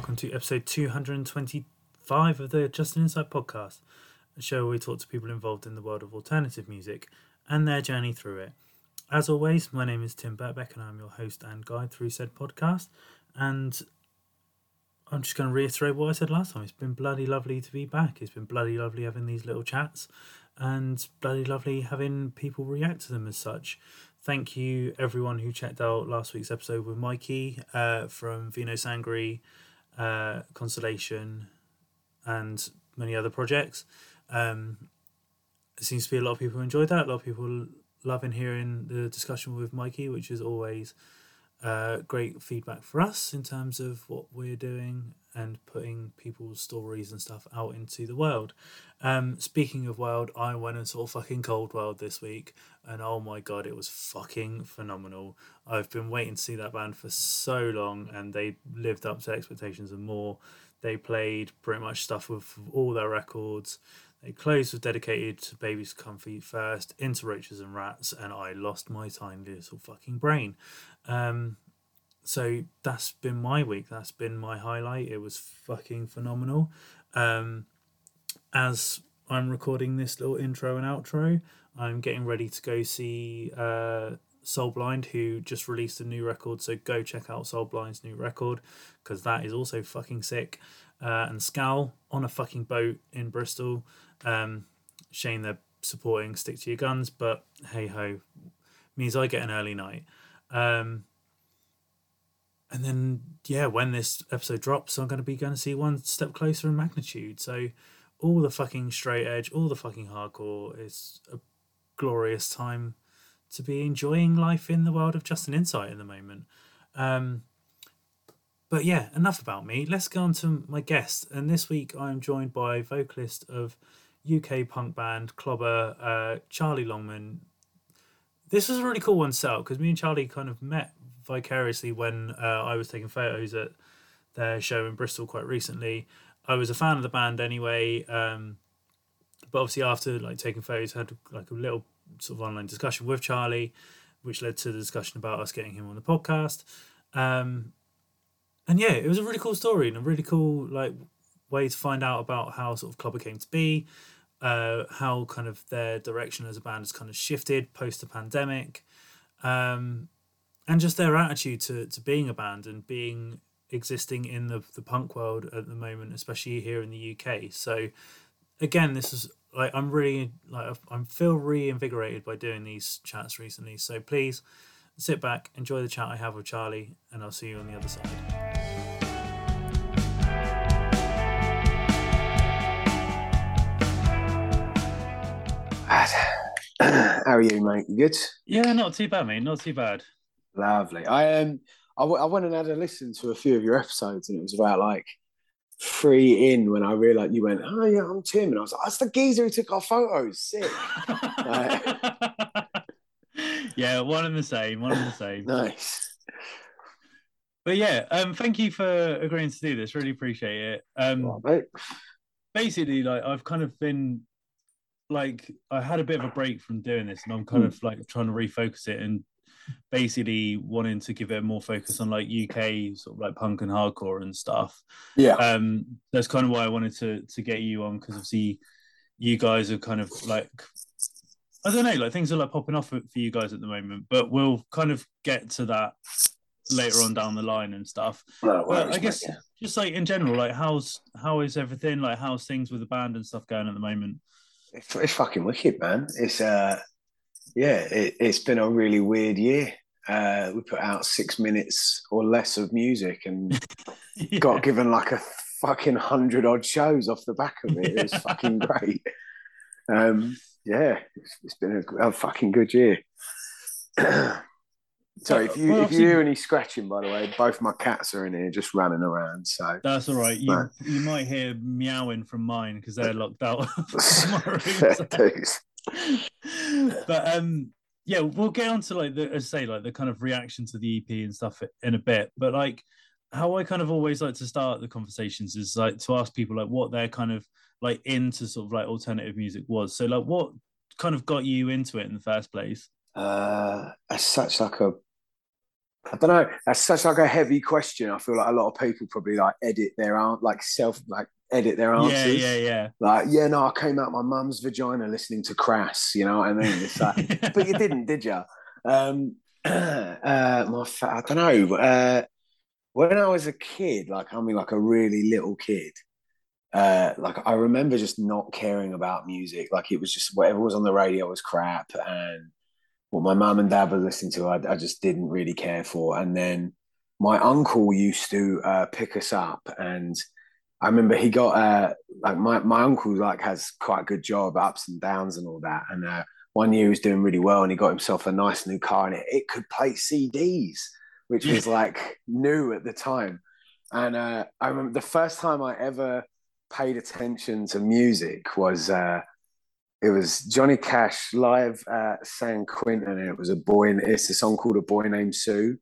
welcome to episode 225 of the Justin Insight podcast, a show where we talk to people involved in the world of alternative music and their journey through it. As always, my name is Tim Birkbeck, and I'm your host and guide through said podcast. And I'm just going to reiterate what I said last time. It's been bloody lovely to be back. It's been bloody lovely having these little chats, and bloody lovely having people react to them as such thank you everyone who checked out last week's episode with Mikey uh, from Vino Sangri, uh, Constellation, and many other projects. Um, it seems to be a lot of people enjoyed that. A lot of people loving hearing the discussion with Mikey, which is always uh, great feedback for us in terms of what we're doing and putting people's stories and stuff out into the world. Um, speaking of world, I went and saw fucking Cold World this week, and oh my god, it was fucking phenomenal. I've been waiting to see that band for so long, and they lived up to expectations and more. They played pretty much stuff with all their records. They closed with dedicated to Babies Comfy first, into Roaches and Rats, and I lost my tiny little fucking brain. Um, so that's been my week. That's been my highlight. It was fucking phenomenal. Um, as I'm recording this little intro and outro, I'm getting ready to go see uh, Soul Blind, who just released a new record. So go check out Soul Blind's new record because that is also fucking sick. Uh, and Scowl on a fucking boat in Bristol. Um, shame they're supporting Stick to Your Guns, but hey ho, means I get an early night. Um, and then yeah, when this episode drops, I'm going to be going to see one step closer in magnitude. So all the fucking straight edge, all the fucking hardcore is a glorious time to be enjoying life in the world of Justin Insight at the moment. Um, but yeah, enough about me. Let's go on to my guest. And this week I'm joined by vocalist of UK punk band Clobber, uh, Charlie Longman. This was a really cool one set because me and Charlie kind of met vicariously when uh, I was taking photos at their show in Bristol quite recently. I was a fan of the band anyway, um, but obviously after like taking photos, had like a little sort of online discussion with Charlie, which led to the discussion about us getting him on the podcast. Um, and yeah, it was a really cool story and a really cool like way to find out about how sort of Clobber came to be, uh, how kind of their direction as a band has kind of shifted post the pandemic. Um, and just their attitude to, to being a band and being existing in the, the punk world at the moment, especially here in the UK. So again, this is like I'm really like I feel reinvigorated by doing these chats recently. So please sit back, enjoy the chat I have with Charlie, and I'll see you on the other side. How are you, mate? You good? Yeah, not too bad, mate. Not too bad. Lovely. I um, I, w- I went and had a listen to a few of your episodes, and it was about like three in when I realized you went, "Oh yeah, I'm Tim," and I was like, "That's the geezer who took our photos." Sick. yeah, one and the same. One and the same. nice. But yeah, um, thank you for agreeing to do this. Really appreciate it. Um, basically, like I've kind of been like I had a bit of a break from doing this, and I'm kind mm. of like trying to refocus it and basically wanting to give it more focus on like UK sort of like punk and hardcore and stuff. Yeah. Um, that's kind of why I wanted to to get you on because obviously you guys are kind of like I don't know, like things are like popping off for you guys at the moment, but we'll kind of get to that later on down the line and stuff. Well, but I guess just like in general, like how's how is everything? Like how's things with the band and stuff going at the moment? It's, it's fucking wicked, man. It's uh yeah, it, has been a really weird year. Uh, we put out six minutes or less of music and yeah. got given like a fucking hundred odd shows off the back of it. It was fucking great. Um, yeah, it's, it's been a, a, fucking good year. Sorry, if you well, if you hear any scratching, by the way, both my cats are in here just running around. So that's all right. You you might hear meowing from mine because they're locked out. but um yeah we'll get on to like the say like the kind of reaction to the ep and stuff in a bit but like how i kind of always like to start the conversations is like to ask people like what they're kind of like into sort of like alternative music was so like what kind of got you into it in the first place uh as such like a I don't know. That's such like a heavy question. I feel like a lot of people probably like edit their aunt like self like edit their answers. Yeah, yeah, yeah. Like, yeah, no, I came out my mum's vagina listening to Crass. You know what I mean? It's like, but you didn't, did you? Um, uh, my fa- I don't know. Uh, when I was a kid, like I mean, like a really little kid, uh, like I remember just not caring about music. Like it was just whatever was on the radio was crap, and what my mum and dad were listening to, I, I, just didn't really care for. And then my uncle used to uh, pick us up, and I remember he got uh, like my my uncle like has quite a good job, ups and downs and all that. And uh, one year he was doing really well, and he got himself a nice new car, and it, it could play CDs, which was like new at the time. And uh, I remember the first time I ever paid attention to music was uh, it was Johnny Cash live at San Quentin, and it was a boy. In, It's a song called "A Boy Named Sue."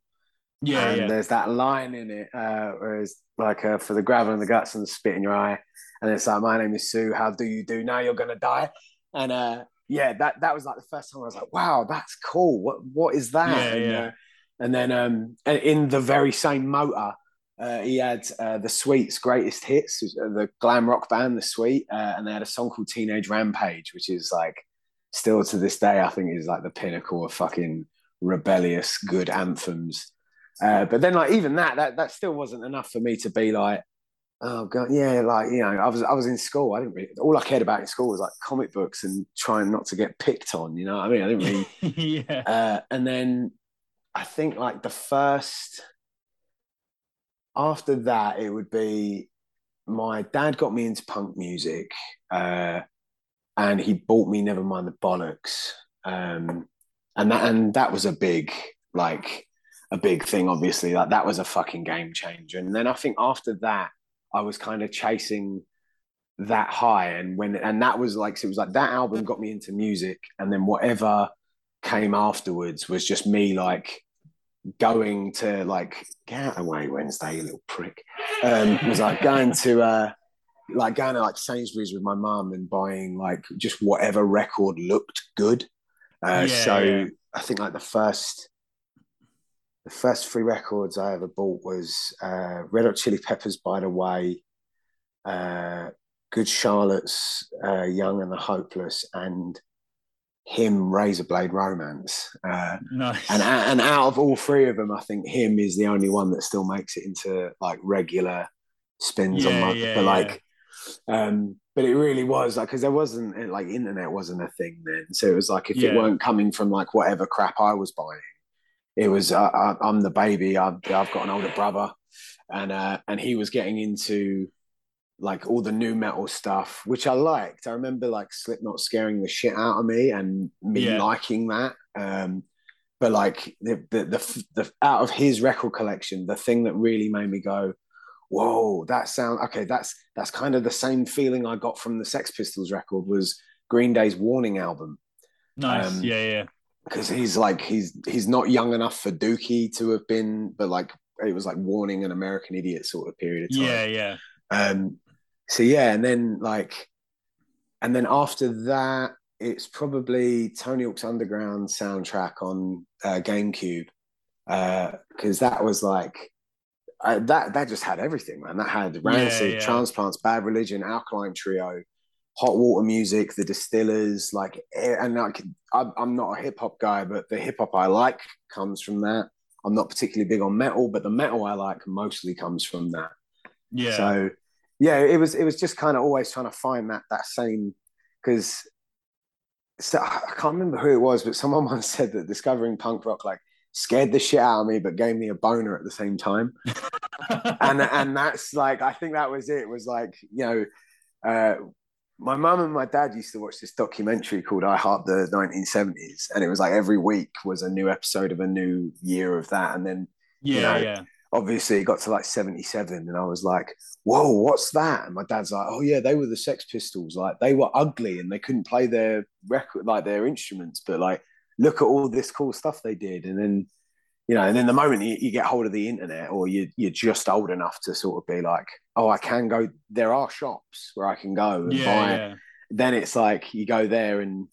Yeah, and yeah. there's that line in it uh, where it's like uh, for the gravel and the guts and the spit in your eye, and it's like, "My name is Sue. How do you do? Now you're gonna die." And uh, yeah, that that was like the first time I was like, "Wow, that's cool. What what is that?" Yeah, and, yeah. Uh, and then um, in the very same motor, uh, he had uh, the Sweets' greatest hits, the glam rock band, the Sweet, uh, and they had a song called Teenage Rampage, which is like still to this day, I think is like the pinnacle of fucking rebellious good anthems. Uh, but then, like even that, that that still wasn't enough for me to be like, oh god, yeah, like you know, I was I was in school. I didn't really all I cared about in school was like comic books and trying not to get picked on. You know what I mean? I didn't really. yeah. Uh, and then I think like the first after that, it would be my dad got me into punk music, uh, and he bought me Nevermind the Bollocks, um, and that and that was a big like a big thing. Obviously, like that was a fucking game changer. And then I think after that, I was kind of chasing that high, and when and that was like so it was like that album got me into music, and then whatever came afterwards was just me like going to like get out of the way Wednesday, you little prick. Um, was like going to uh like going to like Sainsbury's with my mum and buying like just whatever record looked good. Uh, Yeah, so yeah. I think like the first the first three records I ever bought was uh, Red Hot Chili Peppers, By the Way, uh, Good Charlotte's uh, Young and the Hopeless, and HIM Razorblade Romance. Uh, Nice. and and out of all three of them, I think HIM is the only one that still makes it into like regular spins on my. yeah, but yeah. like, um, but it really was like because there wasn't like internet wasn't a thing then, so it was like if Yeah. it weren't coming from like whatever crap I was buying, it was uh, I, I'm the baby. I've I've got an older brother, and uh, and he was getting into like all the nu metal stuff, which I liked. I remember like Slipknot scaring the shit out of me and me Yeah. liking that. Um, but like the, the the the out of his record collection, the thing that really made me go, "Whoa, that sound okay." That's that's kind of the same feeling I got from the Sex Pistols record was Green Day's Warning album nice. um, yeah, yeah. Because he's like he's he's not young enough for Dookie to have been, but like it was like Warning an American Idiot sort of period of time. Yeah, yeah. Um, so yeah, and then like, and then after that, it's probably Tony Hawk's Underground soundtrack on uh, GameCube because that was like uh, that that just had everything, man. That had Rancid, yeah. Transplants, Bad Religion, Alkaline Trio, Hot Water Music, The Distillers, like, eh, and like I'm, I'm not a hip hop guy, but the hip hop I like comes from that. I'm not particularly big on metal, but the metal I like mostly comes from that. Yeah. So yeah, it was it was just kind of always trying to find that that same because so I can't remember who it was, but someone once said that discovering punk rock like scared the shit out of me, but gave me a boner at the same time. and and that's like I think that was it. it was like you know, uh, my mum and my dad used to watch this documentary called "I Heart the 1970s," and it was like every week was a new episode of a new year of that, and then yeah, know, yeah. obviously it got to like 77 and I was like, whoa, what's that? And my dad's like, oh yeah, they were the Sex Pistols. Like they were ugly and they couldn't play their record, like their instruments, but like, look at all this cool stuff they did. And then, you know, and then the moment you, you get hold of the internet or you, you're just old enough to sort of be like, oh, I can go, there are shops where I can go and Yeah, buy yeah. then it's like you go there and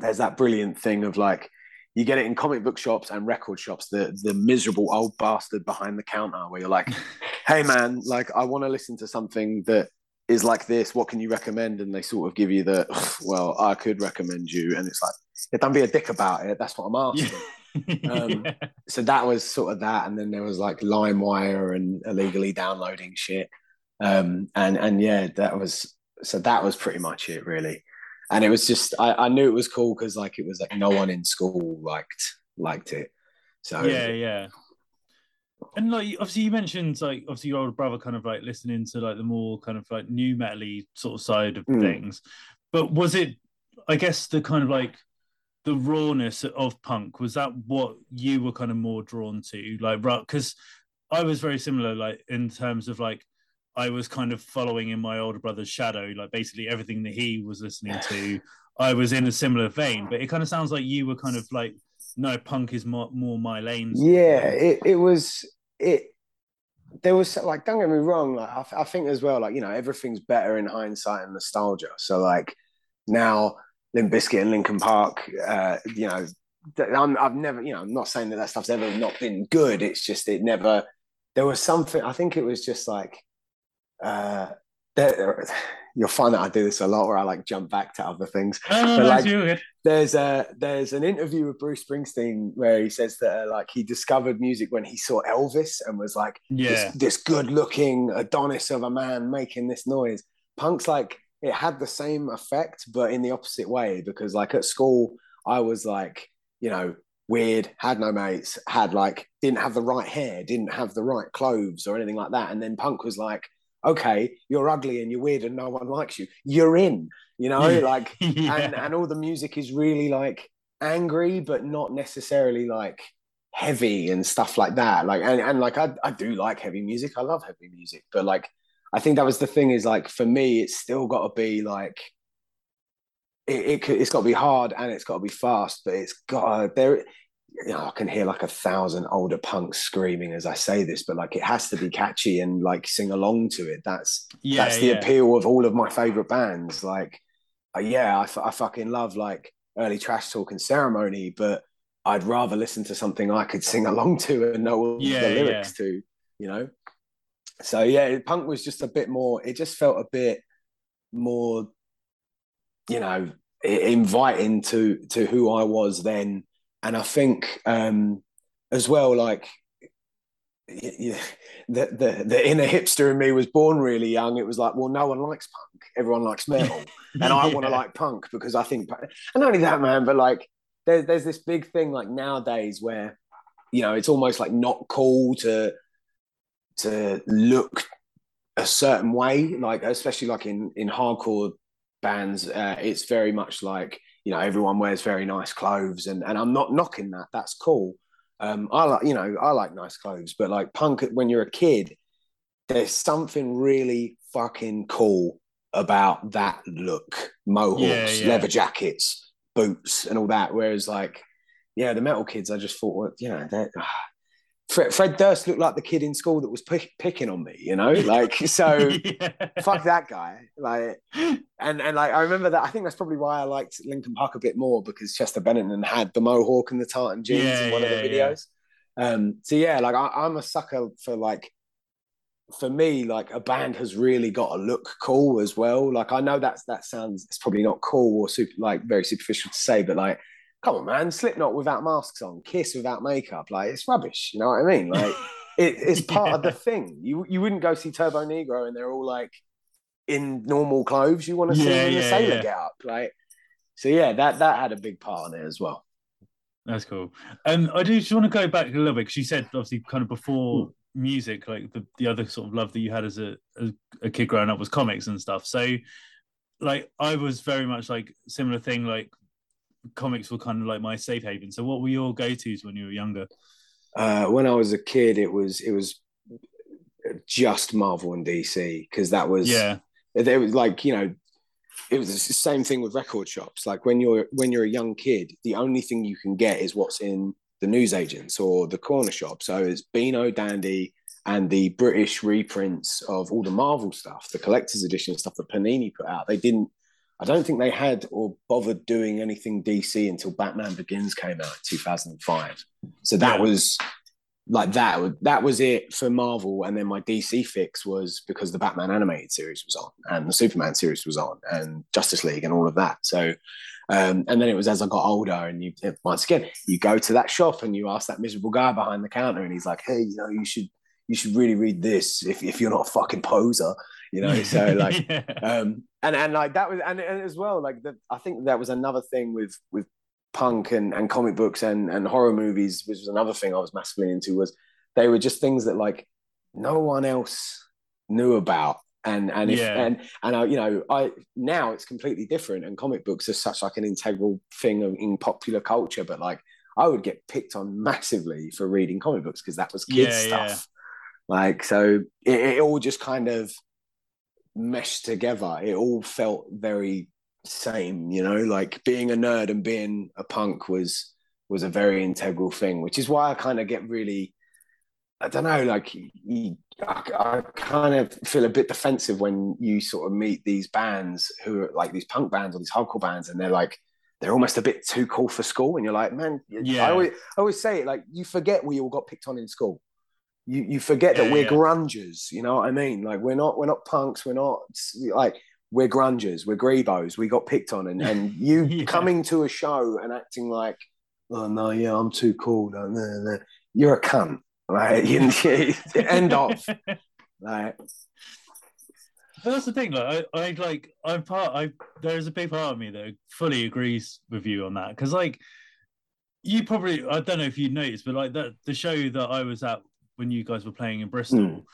there's that brilliant thing of like you get it in comic book shops and record shops. The the miserable old bastard behind the counter where you're like, "Hey man, like I want to listen to something that is like this. What can you recommend?" And they sort of give you the, "Well, I could recommend you," and it's like, yeah, "Don't be a dick about it." That's what I'm asking. Um, yeah. So that was sort of that, and then there was like LimeWire and illegally downloading shit, um, and and yeah, that was so that was pretty much it really and it was just I, I knew it was cool because like it was like no one in school liked liked it. So yeah, yeah. And like obviously you mentioned like obviously your older brother kind of like listening to like the more kind of like new metally sort of side of mm. things. But was it I guess the kind of like the rawness of punk was that what you were kind of more drawn to like right because I was very similar like in terms of like I was kind of following in my older brother's shadow, like basically everything that he was listening to. I was in a similar vein, but it kind of sounds like you were kind of like, no, punk is more, more my lane. Yeah, it, it was it. There was like, don't get me wrong, like I, I think as well, like you know, everything's better in hindsight and nostalgia. So like now, Limp Bizkit and Linkin Park, uh, you know, I'm, I've never, you know, I'm not saying that that stuff's ever not been good. It's just it never. There was something. I think it was just like uh, there, you'll find that I do this a lot where I like jump back to other things. Oh, but, like, there's a there's an interview with Bruce Springsteen where he says that uh, like he discovered music when he saw Elvis and was like yeah. this, this good looking Adonis of a man making this noise. Punk's like it had the same effect but in the opposite way because like at school I was like you know weird, had no mates, had like didn't have the right hair, didn't have the right clothes or anything like that, and then Punk was like okay, you're ugly and you're weird and no one likes you. You're in, you know, like, yeah. and, and all the music is really like angry, but not necessarily like heavy and stuff like that. Like, and, and like, I, I do like heavy music. I love heavy music, but like, I think that was the thing is like, for me, it's still got to be like, it, it it's got to be hard and it's got to be fast, but it's got to, there you know, I can hear like a thousand older punks screaming as I say this, but like it has to be catchy and like sing along to it. That's yeah, that's the yeah. appeal of all of my favorite bands. Like, uh, yeah, I, f- I fucking love like early trash talk and ceremony, but I'd rather listen to something I could sing along to and know yeah, the lyrics to, you know. So yeah, punk was just a bit more. It just felt a bit more, you know, inviting to to who I was then and I think um, as well, like the, the the inner hipster in me was born really young. It was like, well, no one likes punk. Everyone likes metal, and I want to like punk because I think. And not only that, man, but like there's there's this big thing like nowadays where you know it's almost like not cool to to look a certain way, like especially like in in hardcore bands, uh, it's very much like you know everyone wears very nice clothes and and i'm not knocking that that's cool um i like you know i like nice clothes but like punk when you're a kid there's something really fucking cool about that look mohawks yeah, yeah. leather jackets boots and all that whereas like yeah the metal kids i just thought well, you know ah, Fred, Fred, Durst looked like the kid in school that was pick, picking on me, you know, like so. yeah. Fuck that guy, like, and and like I remember that. I think that's probably why I liked Linkin Park a bit more because Chester Bennington had the mohawk and the tartan jeans yeah, in one yeah, of the videos. Um, so yeah, like I, I'm a sucker for like, for me, like a band has really got to look cool as well. Like I know that's that sounds it's probably not cool or super like very superficial to say, but like come on, man, Slipknot without masks on, Kiss without makeup, like it's rubbish. You know what I mean? Like it, it's part yeah. of the thing. You you wouldn't go see Turbonegro and they're all like in normal clothes. You want to see yeah, them in yeah, a sailor get up, like. So yeah, that that had a big part in it as well. That's cool. Um, I do just want to go back a little bit because you said obviously kind of before mm. music, like the, the other sort of love that you had as a, as a kid growing up was comics and stuff. So like I was very much like similar thing, like comics were kind of like my safe haven. So, what were your go tos when you were younger? Uh, when I was a kid, it was it was just Marvel and DC because that was yeah. They was like you know, it was the same thing with record shops. Like when you're when you're a young kid, the only thing you can get is what's in the newsagents or the corner shop. So it's Beano Dandy and the British reprints of all the Marvel stuff, the collector's edition stuff that Panini put out. They didn't I don't think they had or bothered doing anything DC until Batman Begins came out in 2005. So that yeah. was like that. That was it for Marvel. And then my DC fix was because the Batman animated series was on, and the Superman series was on, and Justice League, and all of that. So um, and then it was as I got older, and you once again you go to that shop and you ask that miserable guy behind the counter, and he's like, "Hey, you know, you should you should really read this if, if you're not a fucking poser." You know, so like, yeah. um, and and like that was and, and as well like the, I think that was another thing with with punk and, and comic books and and horror movies, which was another thing I was massively into. Was they were just things that like no one else knew about and and if, yeah. and and I, you know I now it's completely different and comic books are such like an integral thing in popular culture but like I would get picked on massively for reading comic books because that was kids yeah, stuff yeah. Like so it, it, all just kind of meshed together it all felt very same you know like being a nerd and being a punk was was a very integral thing which is why I kind of get really I don't know, like I, I, kind of feel a bit defensive when you sort of meet these bands who are like these punk bands or these hardcore bands, and they're like they're almost a bit too cool for school, and you're like, man, yeah. I always, I always say it like you forget we all got picked on in school. You you forget yeah, that we're yeah. grungers. You know what I mean? Like we're not we're not punks. We're not like we're grungers. We're grebos. We got picked on, and and you yeah. coming to a show and acting like, oh no, yeah, I'm too cool. No, no, no. You're a cunt like end of. Like but that's the thing. Like, I, I like, I'm part. I there's a big part of me that fully agrees with you on that because, like, you probably, I don't know if you noticed, but like that the show that I was at when you guys were playing in Bristol, mm.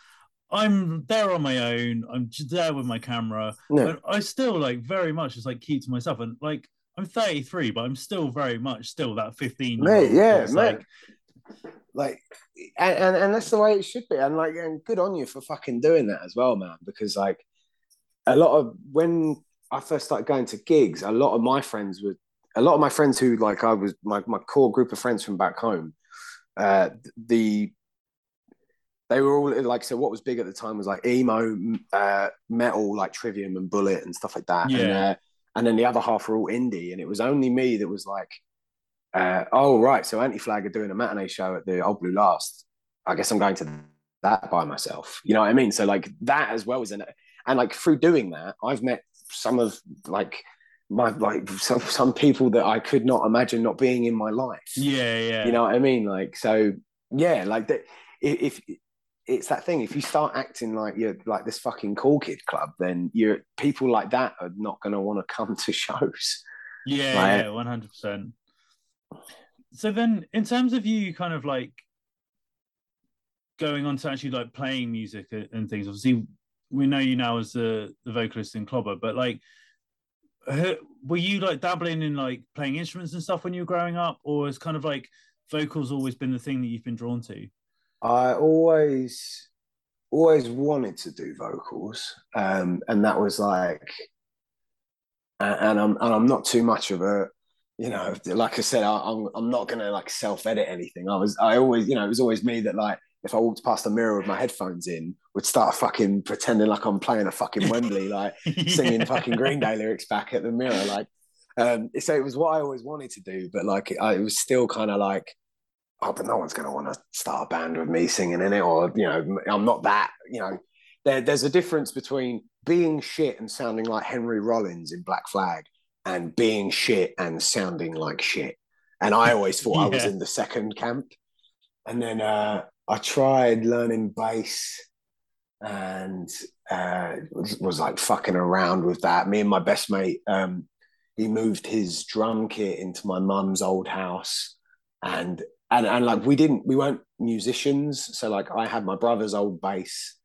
I'm there on my own. I'm just there with my camera, but I still like very much just like keep to myself. And like, I'm 33, but I'm still very much still that 15. Mate, yeah, mate. Like, like and, and, and that's the way it should be and like and good on you for fucking doing that as well man because like a lot of when i first started going to gigs a lot of my friends were a lot of my friends who like i was my, my core group of friends from back home uh the they were all like so what was big at the time was like emo uh metal like trivium and bullet and stuff like that yeah. and, uh, and then the other half were all indie and it was only me that was like uh, oh right, so Anti Flag are doing a matinee show at the Old Blue Last. I guess I'm going to that by myself. You know what I mean? So like that as well is an and like through doing that, I've met some of like my like some some people that I could not imagine not being in my life. Yeah, yeah. You know what I mean? Like so, yeah. Like that. If, if it's that thing, if you start acting like you're like this fucking cool kid club, then you're people like that are not going to want to come to shows. Yeah, like, yeah, one hundred percent. So then, in terms of you, kind of like going on to actually like playing music and things. Obviously, we know you now as the the vocalist in Clobber, but like, were you like dabbling in like playing instruments and stuff when you were growing up, or has kind of like vocals always been the thing that you've been drawn to? I always always wanted to do vocals, um, and that was like, and I'm and I'm not too much of a you know, like I said, I, am I'm, I'm not gonna like self edit anything. I was I always you know it was always me that like if I walked past a mirror with my headphones in, would start fucking pretending like I'm playing a fucking Wembley, like yeah. singing fucking Green Day lyrics back at the mirror, like. Um, so it was what I always wanted to do, but like it, it was still kind of like, oh, but no one's going to want to start a band with me singing in it, or you know, I'm not that. You know, there, there's a difference between being shit and sounding like Henry Rollins in Black Flag, and being shit and sounding like shit. And I always thought yeah. I was in the second camp. And then uh, I tried learning bass and uh, was, was, like fucking around with that. Me and my best mate, um, he moved his drum kit into my mum's old house. And, and, and like we didn't, we weren't musicians. So like I had my brother's old bass,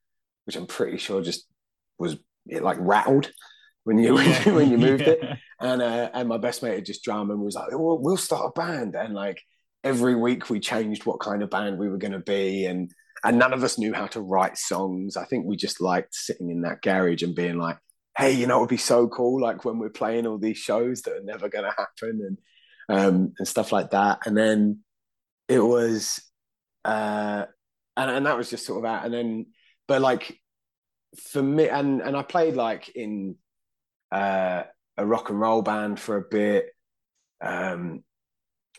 which I'm pretty sure just was it like rattled when you yeah. when you moved yeah. it. And uh, and my best mate had just drum and was like, well, we'll start a band. And like every week we changed what kind of band we were going to be, and and none of us knew how to write songs. I think we just liked sitting in that garage and being like, hey, you know, it would be so cool, like when we're playing all these shows that are never going to happen, and um, and stuff like that. And then it was, uh, and and that was just sort of that. And then, but like for me, and and I played like in uh, a rock and roll band for a bit. Um,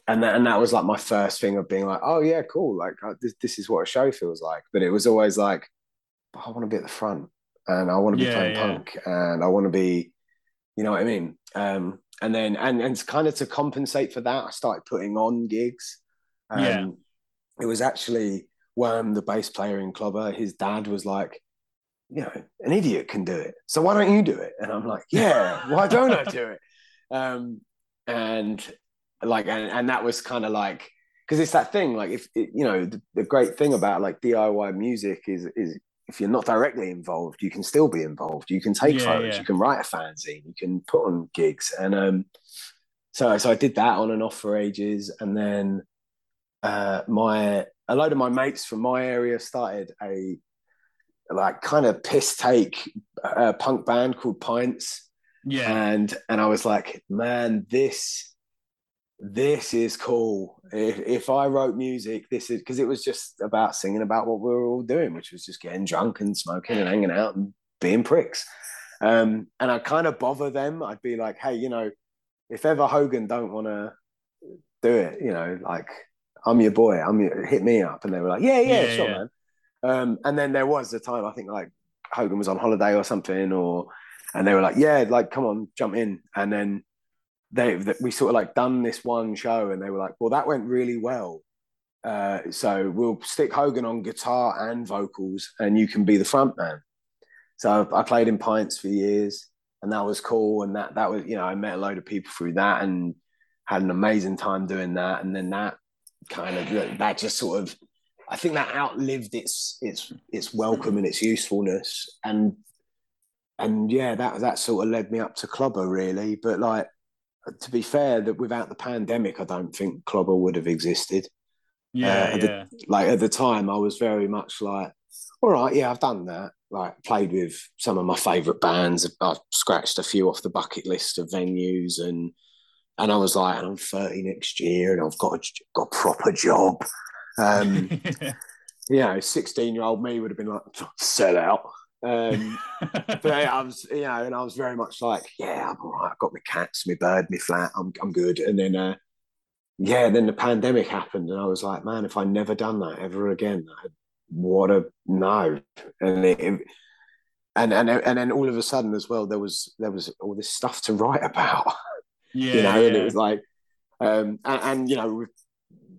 and that, and that was like my first thing of being like, oh yeah, cool. Like uh, this, this is what a show feels like. But it was always like, I want to be at the front and I want to be Yeah, playing yeah. punk and I want to be, you know what I mean? Um, and then, and, and kind of to compensate for that, I started putting on gigs. Um, Yeah. It was actually Worm, the bass player in Clobber, his dad was like, you know, an idiot can do it. So why don't you do it? And I'm like, yeah, why don't I do it? Um, and like, and, and that was kind of like, because it's that thing, like if, it, you know, the, the great thing about like DIY music is, is if you're not directly involved, you can still be involved. You can take Yeah, photos, yeah. you can write a fanzine, you can put on gigs. And um, so, so I did that on and off for ages. And then uh, my, a load of my mates from my area started a like kind of piss take uh, punk band called Pints Yeah. and and I was like, man, this this is cool. If if I wrote music, this is because it was just about singing about what we were all doing, which was just getting drunk and smoking and hanging out and being pricks. Um, and I kind of bother them. I'd be like, hey, you know, if ever Hogan don't want to do it, you know, like I'm your boy. I'm your, hit me up, and they were like, yeah, yeah, Yeah, sure, yeah. man. Um, and then there was a time I think like Hogan was on holiday or something, or and they were like, yeah, like come on, jump in. And then they we sort of like done this one show, and they were like, well, that went really well. Uh, so we'll stick Hogan on guitar and vocals, and you can be the front man. So I played in pints for years, and that was cool. And that that was you know I met a load of people through that, and had an amazing time doing that. And then that kind of that just sort of I think that outlived its its its welcome and its usefulness, and and yeah, that that sort of led me up to Clobber really. But like to be fair, that without the pandemic, I don't think Clobber would have existed. Yeah. uh, the- yeah. Like at the time, I was very much like, all right, yeah, I've done that. Like played with some of my favourite bands. I've scratched a few off the bucket list of venues, and and I was like, I'm 30 next year, and I've got a, got a proper job. Um, you know, 16 year old me would have been like, sell out. Um, but I was, you know, and I was very much like, yeah, I'm all right. I've got my cats, my bird, my flat. I'm, I'm good. And then, uh, yeah, then the pandemic happened, and I was like, man, if I never done that ever again, what a no. And it, and and and then all of a sudden as well, there was there was all this stuff to write about yeah. you know, and it was like, um, and, and you know, with,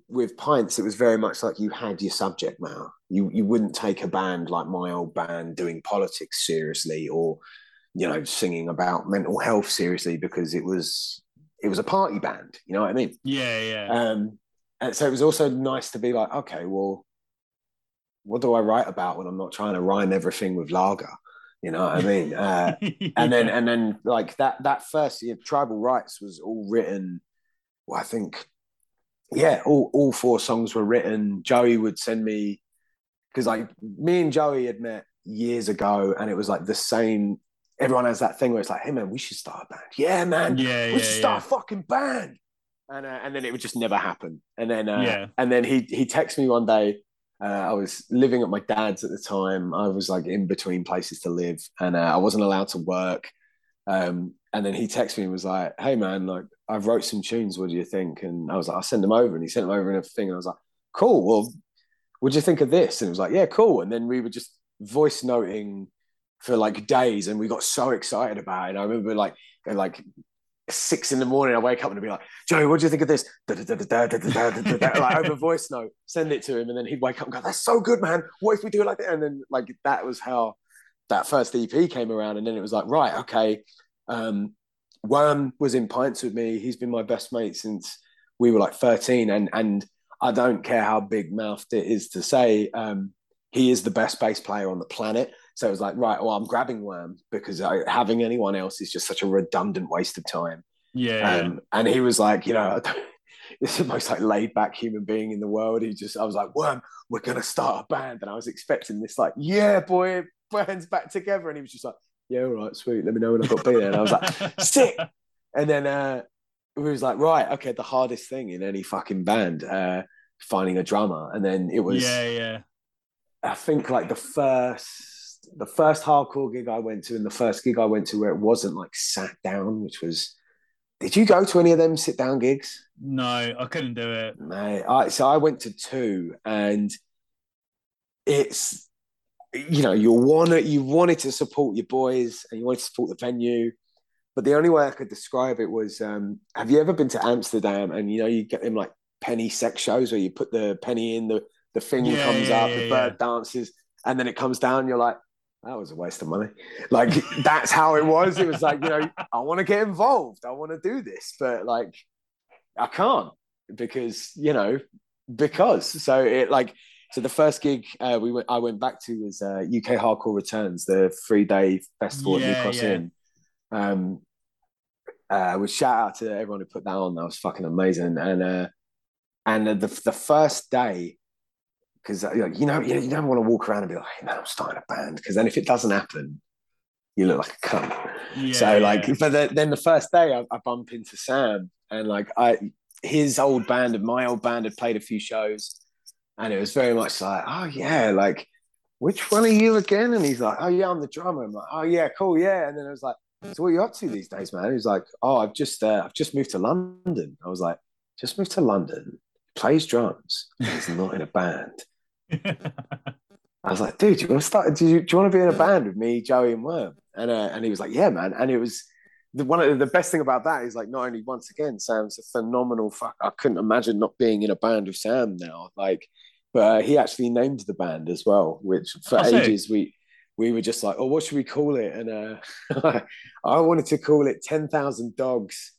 with pints, it was very much like you had your subject matter. You you wouldn't take a band like my old band doing politics seriously, or you know, singing about mental health seriously because it was it was a party band. You know what I mean? yeah. Yeah. Um, and so it was also nice to be like, okay, well, what do I write about when I'm not trying to rhyme everything with lager? You know what I mean? Uh, and then and then like that that first year tribal rights was all written well i think yeah all, all four songs were written joey would send me because like me and joey had met years ago and it was like the same everyone has that thing where it's like hey man we should start a band yeah man yeah. we Yeah. should start Yeah. a fucking band and uh, and then it would just never happen and then uh, Yeah. and then he he texted me one day uh, I was living at my dad's at the time. I was like in between places to live, and uh, I wasn't allowed to work. Um, and then he texted me and was like, "Hey man, like I've wrote some tunes. What do you think?" And I was like, "I'll send them over." And he sent them over in a thing, and I was like, "Cool. Well, what do you think of this?" And it was like, "Yeah, cool." And then we were just voice noting for like days, and we got so excited about it. And I remember like like six in the morning, I wake up and I'd be like, Joey, what do you think of this? like over voice note, send it to him. And then he'd wake up and go, that's so good, man. What if we do it like that? And then like, that was how that first EP came around. And then it was like, right, okay. Um, Worm was in pints with me. He's been my best mate since we were like 13. And, and I don't care how big mouthed it is to say, um, he is the best bass player on the planet. So it was like, right, well, I'm grabbing Worm because I, having anyone else is just such a redundant waste of time. Yeah. Um, and he was like, you know, it's the most like laid back human being in the world. He just, I was like, Worm, we're gonna start a band, and I was expecting this like, yeah, boy, band's back together, and he was just like, yeah, all right, sweet, let me know when I've got to be there. And I was like, sick. And then uh, we was like, right, okay, the hardest thing in any fucking band, uh, finding a drummer. And then it was, yeah. Yeah. I think, like the first the first hardcore gig I went to and the first gig I went to where it wasn't like sat down, which was. Did you go to any of them sit down gigs? No, I couldn't do it. No, I so I went to two, and it's you know you wanted you wanted to support your boys and you wanted to support the venue, but the only way I could describe it was: um, Have you ever been to Amsterdam and you know you get them like penny sex shows where you put the penny in the the thing Yeah, comes yeah, up, yeah, the bird dances, and then it comes down. You're like, that was a waste of money. Like that's how it was. It was like you know, I want to get involved. I want to do this, but like I can't because you know because so it like so the first gig uh, we went I went back to was uh, UK Hardcore Returns, the three day festival Yeah, at New Cross yeah. Inn. Um, uh, with shout out to everyone who put that on. That was fucking amazing. And uh, and the the first day, because you know you know you don't want to walk around and be like, hey man, I'm starting a band, because then if it doesn't happen, you look like a cunt. Yeah, so like, yeah. but the, then the first day I, I bump into Sam and like I his old band and my old band had played a few shows, and it was very much like, oh yeah, like which one are you again? And he's like, oh yeah, I'm the drummer. I'm like, oh yeah, cool, yeah. And then I was like, so what are you up to these days, man? He's like, oh, I've just uh, I've just moved to London. I was like, just moved to London, plays drums, he's not in a band. I was like, dude, do you want to start? Do you, do you want to be in a band with me, Joey, and Worm? And uh, and he was like, yeah, man. And it was the one of the best thing about that is like not only once again, Sam's a phenomenal fuck. I couldn't imagine not being in a band with Sam now. Like, but uh, he actually named the band as well, which for Oh, sick. ages we we were just like, oh, what should we call it? And uh, I wanted to call it Ten Thousand Dogs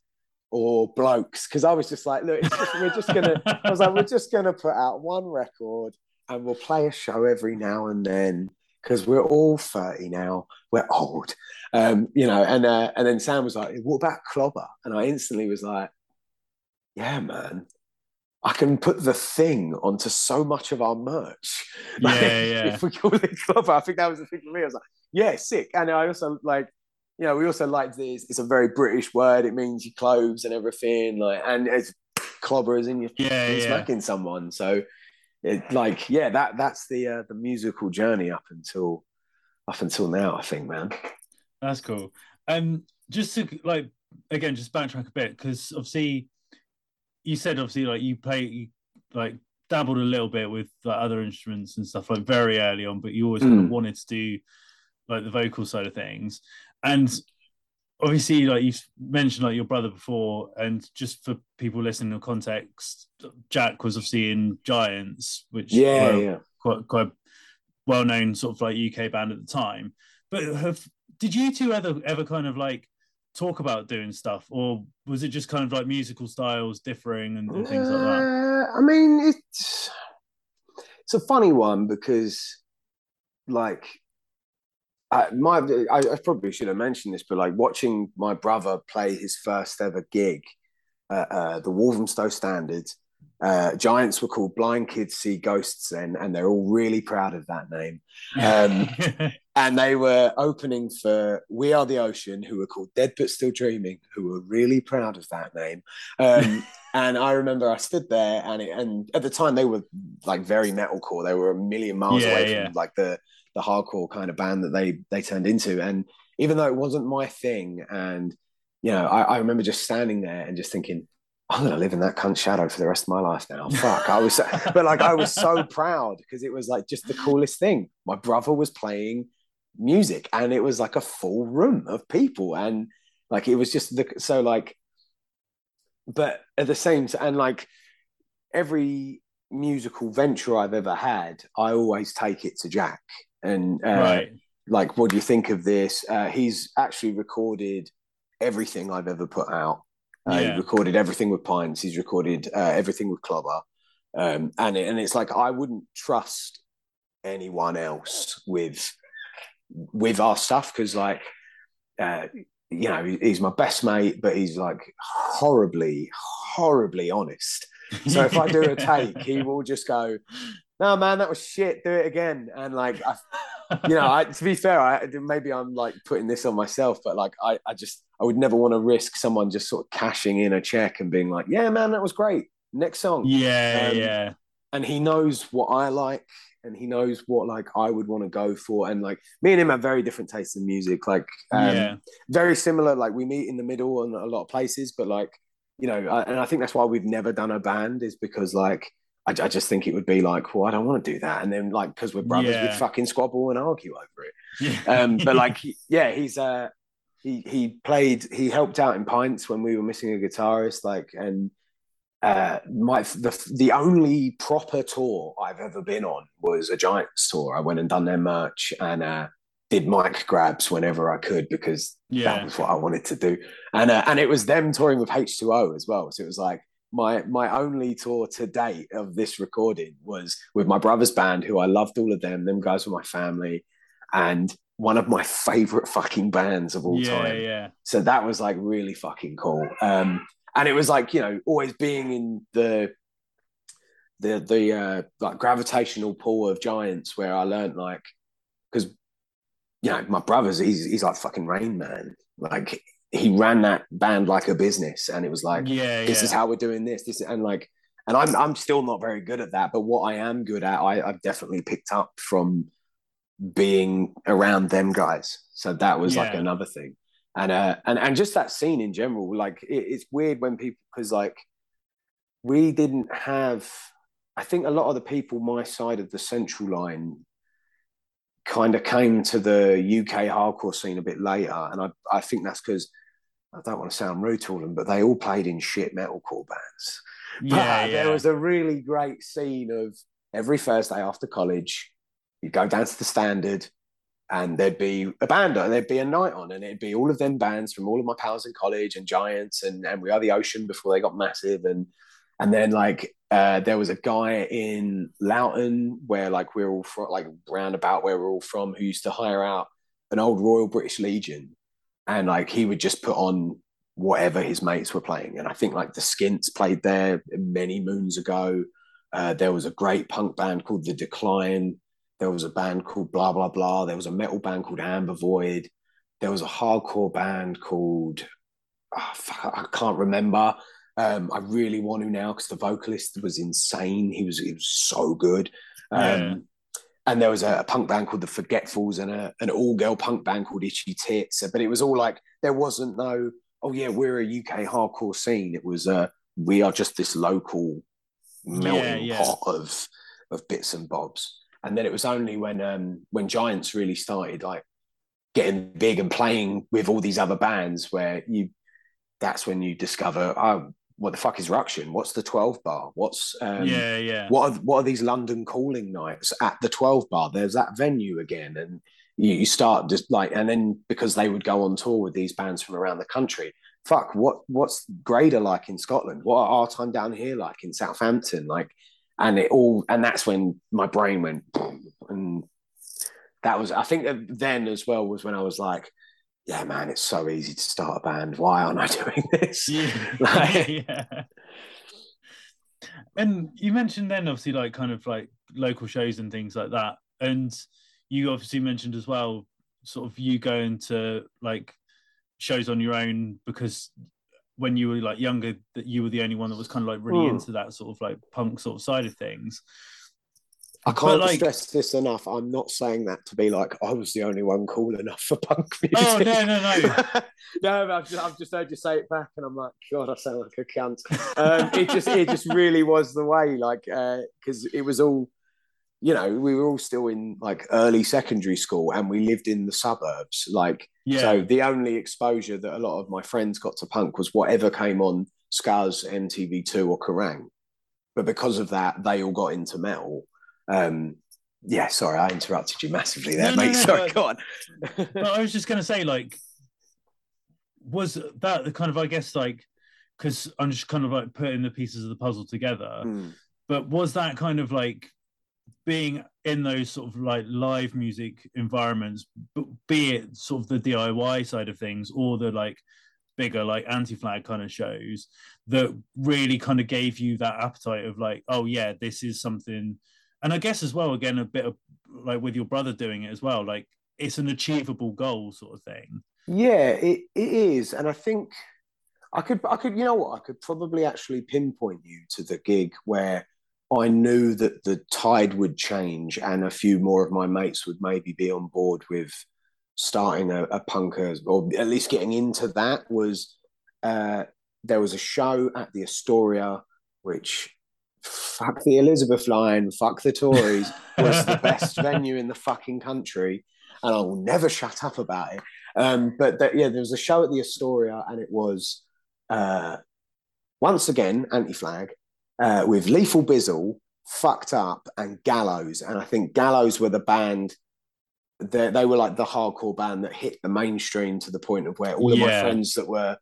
or Blokes because I was just like, look, just, we're just gonna. I was like, we're just gonna put out one record and we'll play a show every now and then because we're all 30 now. We're old. Um you know and uh, and then sam was like what about clobber? And i instantly was like yeah man. I can put the thing onto so much of our merch. Like, Yeah, yeah. if we call it clobber i think that was the thing for me. I was like yeah sick. And i also like you know we also liked this it's a very british word. It means your clothes and everything like and it's clobber as in you're yeah, yeah. smacking someone. So it like yeah, that that's the uh, the musical journey up until up until now. I think, man. That's cool. Um, just to like again, just backtrack a bit because obviously you said obviously like you play you, like dabbled a little bit with like, other instruments and stuff like very early on, but you always kind of Mm. wanted to do like the vocal side of things. And obviously, like you've mentioned like your brother before, and just for people listening in context, Jack was obviously in Giants, which Yeah, were yeah. quite quite well known sort of like UK band at the time. But have did you two ever ever kind of like talk about doing stuff, or was it just kind of like musical styles differing and, and things like that? Uh, I mean, it's it's a funny one because, like, I, my I, I probably should have mentioned this, but like watching my brother play his first ever gig at uh, the Walthamstow Standards. Uh, Giants were called Blind Kids See Ghosts then, and they're all really proud of that name. Um, and they were opening for We Are the Ocean, who were called Dead But Still Dreaming, who were really proud of that name. Um, and I remember I stood there, and it, and at the time they were like very metalcore. They were a million miles Yeah, away yeah. from like the the hardcore kind of band that they they turned into. And even though it wasn't my thing, and you know, I, I remember just standing there and just thinking. I'm gonna live in that cunt shadow for the rest of my life now. Fuck, I was, so, but like I was so proud because it was like just the coolest thing. My brother was playing music and it was like a full room of people and like it was just the so like but at the same time and like every musical venture i've ever had i always take it to jack and uh, right. like what do you think of this? Uh, he's actually recorded everything i've ever put out. Uh, Yeah. he recorded everything with Pints. He's recorded uh, everything with clobber um, and it, and it's like i wouldn't trust anyone else with with our stuff because like uh, you know he's my best mate but he's like horribly horribly honest. So if i do a take he will just go no man that was shit do it again and like I, you know I, to be fair I, maybe i'm like putting this on myself but like I, I just i would never want to risk someone just sort of cashing in a check and being like yeah man that was great next song yeah, Um, yeah, and he knows what I like and he knows what like I would want to go for. And like me and him have very different tastes in music. Like um, yeah. very similar. Like we meet in the middle in a lot of places, but like you know, I, and I think that's why we've never done a band is because like I, I just think it would be like, well, I don't want to do that, and then like because we're brothers, yeah. we'd fucking squabble and argue over it. Yeah. Um, but like, yeah, he's uh, he he played, he helped out in pints when we were missing a guitarist, like and uh, my the the only proper tour I've ever been on was a Giants tour. I went and done their merch and uh, did mic grabs whenever I could because yeah. that was what I wanted to do. And uh, and it was them touring with H2O as well. So it was like my my only tour to date of this recording was with my brother's band, who I loved all of them. Them guys were my family, and one of my favorite fucking bands of all yeah, time. Yeah. So that was like really fucking cool. Um, and it was like you know always being in the the the uh, like gravitational pull of giants where I learned like because you know my brother's he's he's like fucking Rain Man like he ran that band like a business and it was like yeah this yeah. is how we're doing this this and like and I'm I'm still not very good at that but what I am good at I, I've definitely picked up from being around them guys so that was yeah. like another thing and uh and and just that scene in general like it, it's weird when people because like we didn't have i think a lot of the people my side of the central line kind of came to the uk hardcore scene a bit later and i i think that's because i don't want to sound rude to them but they all played in shit metalcore bands yeah, yeah. there was a really great scene of every thursday after college you'd go down to the standard and there'd be a band and there'd be a night on and it'd be all of them bands from all of my pals in college and giants and, and we are the ocean before they got massive and and then like uh, there was a guy in Loughton where like we're all from like roundabout where we're all from who used to hire out an old Royal British Legion and like he would just put on whatever his mates were playing and I think like the Skints played there many moons ago uh, there was a great punk band called The Decline there was a band called Blah Blah Blah. There was a metal band called Amber Void. There was a hardcore band called oh, fuck, I can't remember. Um, I really want to now because the vocalist was insane. He was he was so good. Um. And there was a, a, punk band called the Forgetfuls and a, an all girl punk band called Itchy Tits. But it was all like there wasn't no oh yeah we're a UK hardcore scene. It was uh, we are just this local melting yeah, yeah. pot of of bits and bobs. And then it was only when um, when Giants really started like getting big and playing with all these other bands where you that's when you discover oh what the fuck is Ruction? What's the 12 bar? What's um, yeah, yeah. What are what are these London calling nights at the 12 bar? There's that venue again, and you, you start just like, and then because they would go on tour with these bands from around the country. Fuck, what what's Grader like in Scotland? What are our time down here like in Southampton? Like and it all and that's when my brain went and that was i think then as well was when i was like yeah man it's so easy to start a band why aren't i doing this yeah. like, yeah. and you mentioned then obviously like kind of like local shows and things like that and you obviously mentioned as well sort of you going to like shows on your own because when you were like younger that you were the only one that was kind of like really hmm. into that sort of like punk sort of side of things. I can't like, stress this enough. I'm not saying that to be like I was the only one cool enough for punk music. Oh no, no, no, no! I've just, I've just heard you say it back, and I'm like, God, I sound like a cunt. Um, it just, it just really was the way, like, because uh, it was all you know, we were all still in like early secondary school and we lived in the suburbs. Like, yeah. so the only exposure that a lot of my friends got to punk was whatever came on Scuzz, MTV2, or Kerrang. But because of that, they all got into metal. Um, yeah, sorry, I interrupted you massively there, no, mate. No, no, sorry, but, go on. but I was just going to say, like, was that the kind of, I guess, like, because I'm just kind of like putting the pieces of the puzzle together. Mm. But was that kind of like being in those sort of like live music environments, be it sort of the DIY side of things or the like bigger like anti-flag kind of shows that really kind of gave you that appetite of like, oh yeah, this is something. And I guess as well, again, a bit of like with your brother doing it as well, like it's an achievable goal sort of thing. Yeah, it, it is. And I think I could I could, you know what, I could probably actually pinpoint you to the gig where I knew that the tide would change and a few more of my mates would maybe be on board with starting a, a punkers or at least getting into that was uh, there was a show at the Astoria which fuck the Elizabeth line, fuck the Tories was the best venue in the fucking country and I will never shut up about it. Um, but that, yeah, there was a show at the Astoria and it was uh, once again anti-flag uh, with Lethal Bizzle, Fucked Up, and Gallows. And I think Gallows were the band. They, they were like the hardcore band that hit the mainstream to the point of where all of yeah. my friends that were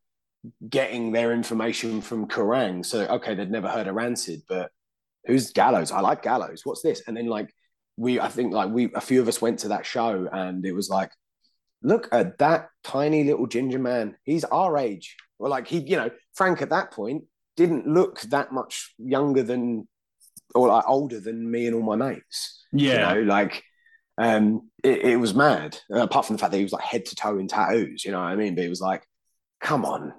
getting their information from Kerrang. So okay, they'd never heard of Rancid, but who's Gallows? I like Gallows. What's this? And then like we, I think like we, a few of us went to that show, and it was like, look at that tiny little ginger man. He's our age. Well, like he, you know, Frank at that point didn't look that much younger than or like older than me and all my mates. Yeah. You know, like um it, it was mad. apart from the fact that he was like head to toe in tattoos, you know what I mean? But it was like, come on,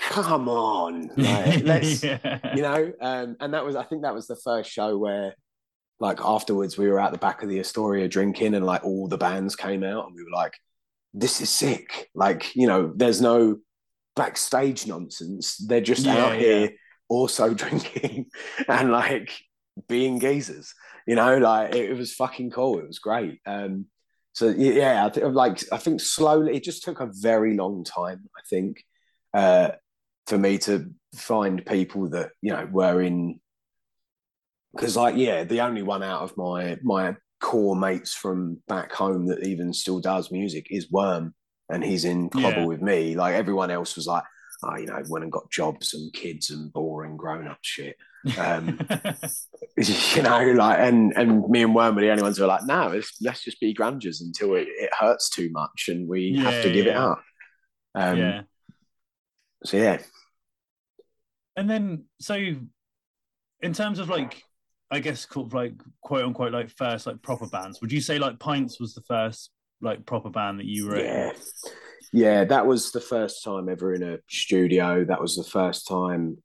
come on. Like, let's yeah. you know, um, and that was I think that was the first show where like afterwards we were at the back of the Astoria drinking and like all the bands came out and we were like, this is sick. Like, you know, there's no backstage nonsense. They're just yeah, out here yeah. also drinking and like being geezers. You know, like it, it, was fucking cool. It was great. Um, so yeah, I think like I think slowly it just took a very long time. I think uh, for me to find people that you know were in because like yeah, the only one out of my my core mates from back home that even still does music is Worm and he's in Clobber yeah. with me. Like everyone else was like, oh, you know, went and got jobs and kids and boring grown up shit. Um, you know, like and and me and Worm were the only ones who were like, no, let's just be grungers until it, it hurts too much and we yeah, have to give yeah. it up. Um, yeah. So yeah. And then so in terms of like I guess like quote unquote like first like proper bands, would you say like Pints was the first like proper band that you were yeah. in? Yeah, that was the first time ever in a studio. That was the first time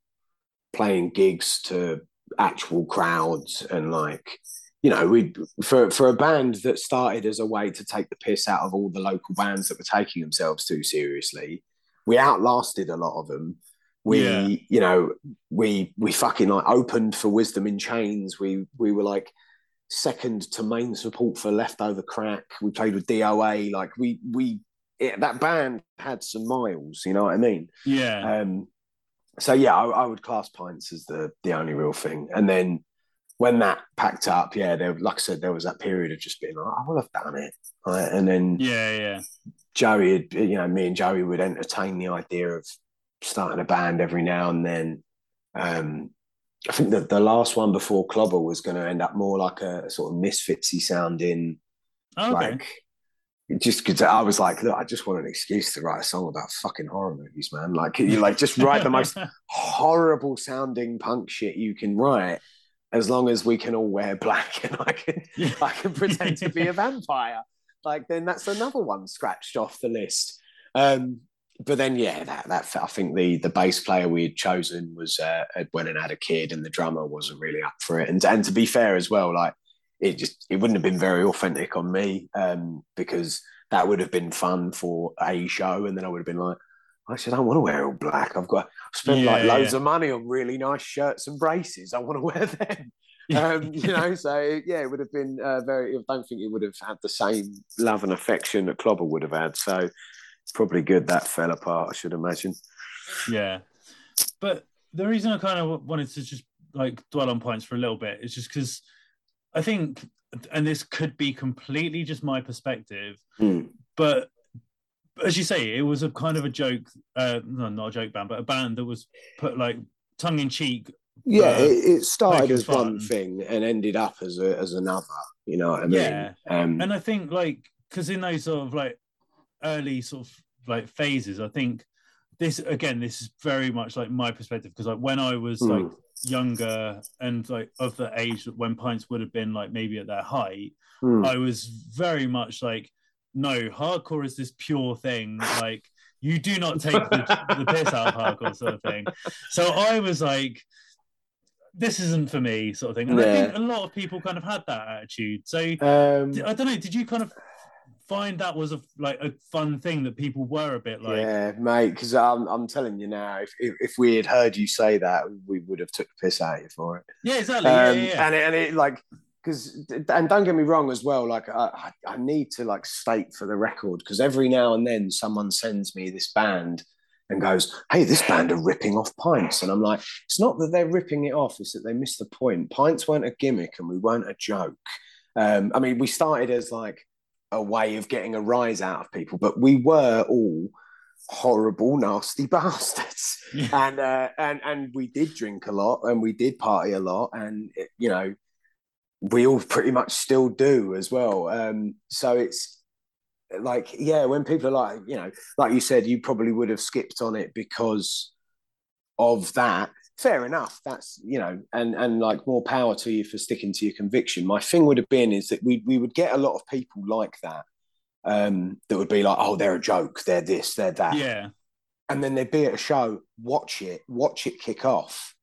playing gigs to actual crowds and like you know we for for a band that started as a way to take the piss out of all the local bands that were taking themselves too seriously we outlasted a lot of them we yeah. you know we we fucking like opened for wisdom in chains we we were like second to main support for leftover crack. We played with DOA. Like we we it, that band had some miles. You know what I mean? Yeah. Um. So yeah, I, I, would class pints as the the only real thing. And then when that packed up, yeah, there like I said, there was that period of just being like, I will have done it. Right? And then yeah, yeah. Joey, had, you know, me and Joey would entertain the idea of starting a band every now and then. Um, I think that the last one before Clobber was going to end up more like a, sort of misfitsy sounding, oh, okay. like just because I was like, look, I just want an excuse to write a song about fucking horror movies, man. Like, you like just write the most horrible sounding punk shit you can write, as long as we can all wear black and I can I can pretend to be a vampire. Like, then that's another one scratched off the list. Um, but then yeah, that that I think the the bass player we had chosen was uh, had went and had a kid, and the drummer wasn't really up for it. And and to be fair as well, like it just it wouldn't have been very authentic on me um, because that would have been fun for a show, and then I would have been like. I actually, I don't want to wear all black. I've got I've spent yeah, like loads yeah. of money on really nice shirts and braces. I want to wear them. um, you know, so yeah, it would have been uh, very. I don't think it would have had the same love and affection that Clobber would have had. So it's probably good that fell apart. I should imagine. Yeah, but the reason I kind of wanted to just like dwell on Pints for a little bit is just because I think, and this could be completely just my perspective, mm. but as you say, it was a kind of a joke, uh, no, not a joke band, but a band that was put like tongue in cheek. Yeah, uh, it, it, started as fun. one thing and ended up as a, as another. You know what I mean? Yeah, um, and I think like because in those sort of like early sort of like phases. I think this again, this is very much like my perspective because like when I was mm. like younger and like of the age that when pints would have been like maybe at their height, mm. I was very much like, no, hardcore is this pure thing. Like you do not take the, the piss out of hardcore sort of thing. So I was like, this isn't for me, sort of thing. And I think a lot of people kind of had that attitude. So Um, I don't know. Did you kind of find that was a like a fun thing that people were a bit like? yeah, mate. Because I'm, I'm telling you now, if, if if we had heard you say that, we would have took the piss out of you for it. Yeah, exactly. yeah, Um, yeah, yeah. And it, and it like because and don't get me wrong as well. Like I, I I need to like state for the record because every now and then someone sends me this band and goes, "Hey, this band are ripping off pints," and I'm like, "It's not that they're ripping it off; it's that they missed the point. Pints weren't a gimmick, and we weren't a joke. Um, I mean, we started as like a way of getting a rise out of people, but we were all." horrible nasty bastards Yeah. and uh, and and we did drink a lot and we did party a lot and it, you know we all pretty much still do as well um so it's like yeah when people are like you know like you said you probably would have skipped on it because of that fair enough that's you know and and like more power to you for sticking to your conviction my thing would have been is that we we would get a lot of people like that um that would be like oh they're a joke they're this they're that yeah. and then they'd be at a show, watch it, watch it kick off,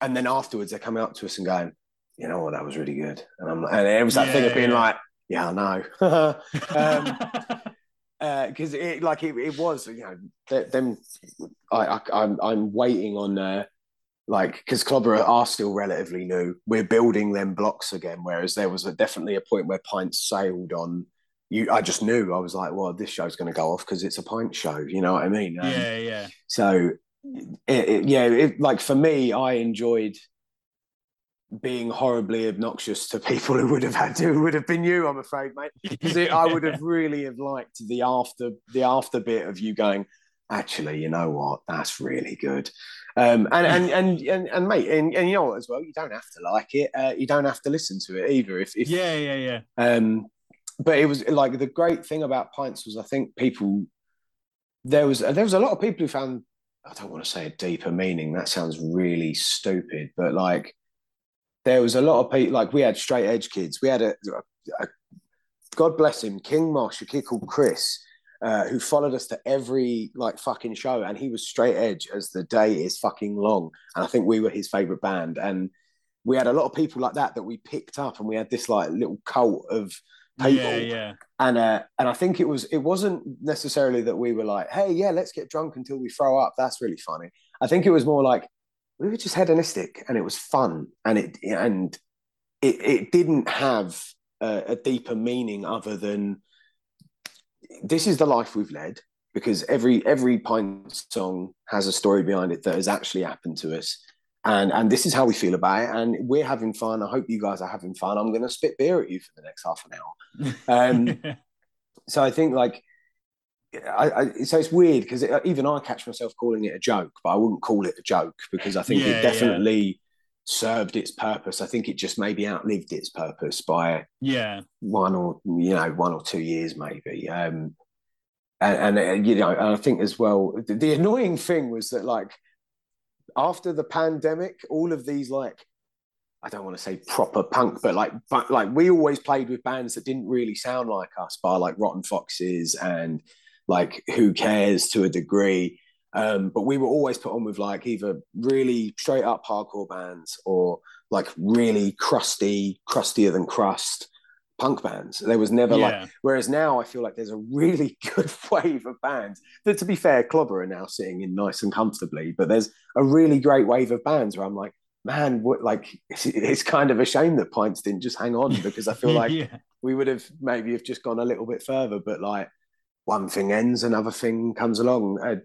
and then afterwards they're coming up to us and going, "You know what? That was really good." And I'm, and it was that thing of being yeah. like, "Yeah, I know," um, because it like it, it was, you know, th- them. I, I I'm I'm waiting on. Uh, like because Clobber are still relatively new, we're building them blocks again. Whereas there was a, definitely a point where Pints sailed on. You, I just knew I was like, well, this show's going to go off because it's a pint show. You know what I mean? Um, yeah, yeah. so, it, it, yeah, it, like for me, I enjoyed being horribly obnoxious to people who would have had to, would have been you, I'm afraid, mate. Because I would have really have liked the after the after bit of you going. Actually, you know what? That's really good. Um, and, and and and and mate, and, and you know what as well, you don't have to like it. Uh, you don't have to listen to it either. If, if yeah, yeah, yeah. um, but it was like the great thing about pints was I think people there was there was a lot of people who found I don't want to say a deeper meaning. That sounds really stupid, but like there was a lot of people like we had straight edge kids. We had a, a God bless him, King Mosh, a kid called Chris. Uh, who followed us to every like fucking show and he was straight edge as the day is fucking long and i think we were his favorite band and we had a lot of people like that that we picked up and we had this like little cult of people Yeah, yeah. and uh, and I think it was it wasn't necessarily that we were like, hey, yeah, let's get drunk until we throw up. That's really funny. I think it was more like we were just hedonistic and it was fun and it and it it didn't have a, a deeper meaning other than this is the life we've led because every every pint song has a story behind it that has actually happened to us. And and this is how we feel about it. And we're having fun. I hope you guys are having fun. I'm going to spit beer at you for the next half an hour. Um, so I think like I, I so it's weird because it, even I catch myself calling it a joke, but I wouldn't call it a joke because I think Yeah, it definitely served its purpose. I think it just maybe outlived its purpose by yeah, one or you know one or two years maybe. Um, and, and uh, you know, and I think as well the, the annoying thing was that like after the pandemic, all of these like I don't want to say proper punk, but like but like we always played with bands that didn't really sound like us, by like Rotten Foxes and like Who Cares to a degree. Um, but we were always put on with like either really straight up hardcore bands or like really crusty, crustier than crust punk bands. There was never like Whereas now I feel like there's a really good wave of bands that, to be fair, Clobber are now sitting in nice and comfortably, but there's a really great wave of bands where I'm like, man, what, like it's, it's kind of a shame that Pints didn't just hang on because I feel like yeah, we would have maybe have just gone a little bit further, but like one thing ends, another thing comes along. Uh,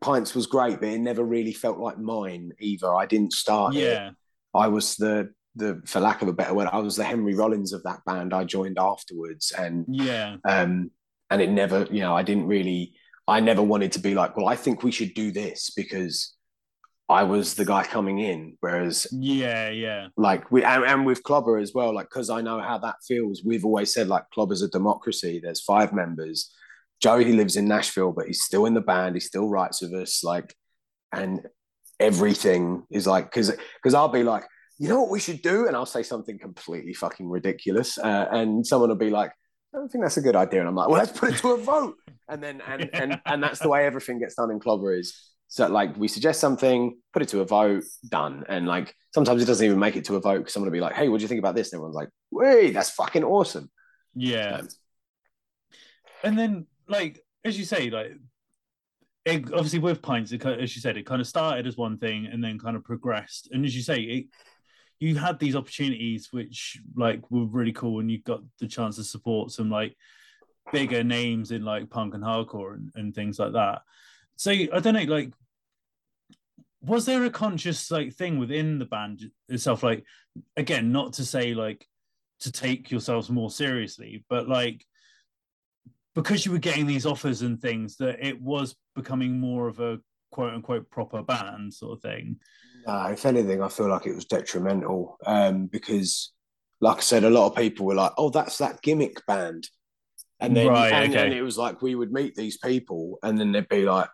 Pints was great, but it never really felt like mine either. I didn't start it. yeah, I was the the for lack of a better word, I was the Henry Rollins of that band. I joined afterwards, and yeah, um, and it never, you know, I didn't really, I never wanted to be like, well, I think we should do this because I was the guy coming in. Whereas, yeah, yeah, like, we and, and with Clobber as well, like, because I know how that feels. We've always said like Clobber's a democracy. There's five members. Joe, he lives in Nashville, but he's still in the band. He still writes with us, like, and everything is like, because because I'll be like, you know what we should do, and I'll say something completely fucking ridiculous, uh, and someone will be like. I don't think that's a good idea. And I'm like, well, let's put it to a vote. And then and and and that's the way everything gets done in Clobber is So like we suggest something, put it to a vote, done. And like sometimes it doesn't even make it to a vote because someone will be like, "Hey, what do you think about this?" And everyone's like, "Wait, that's fucking awesome." Yeah. Um, and then like as you say, like it, obviously with pints, it, as you said, it kind of started as one thing and then kind of progressed. And as you say, it, you had these opportunities which like were really cool, and you got the chance to support some like bigger names in like punk and hardcore and, and things like that. So I don't know, like was there a conscious like thing within the band itself like again not to say like to take yourselves more seriously but like because you were getting these offers and things that it was becoming more of a quote unquote proper band sort of thing uh, if anything i feel like it was detrimental um, because like i said a lot of people were like oh that's that gimmick band and then right, and, okay. and it was like we would meet these people and then they'd be like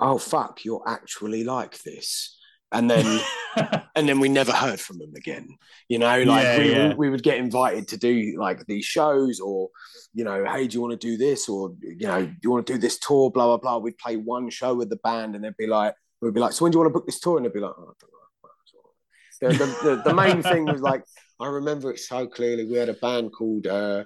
oh fuck, you're actually like this. And then and then we never heard from them again. You know, like yeah, we, yeah. we would get invited to do like these shows or, you know, hey, do you want to do this? Or, you know, do you want to do this tour? Blah, blah, blah. We'd play one show with the band and they'd be like, we'd be like, so when do you want to book this tour? And they'd be like, oh, the, the, the, the, main thing was like, I remember it so clearly. We had a band called uh,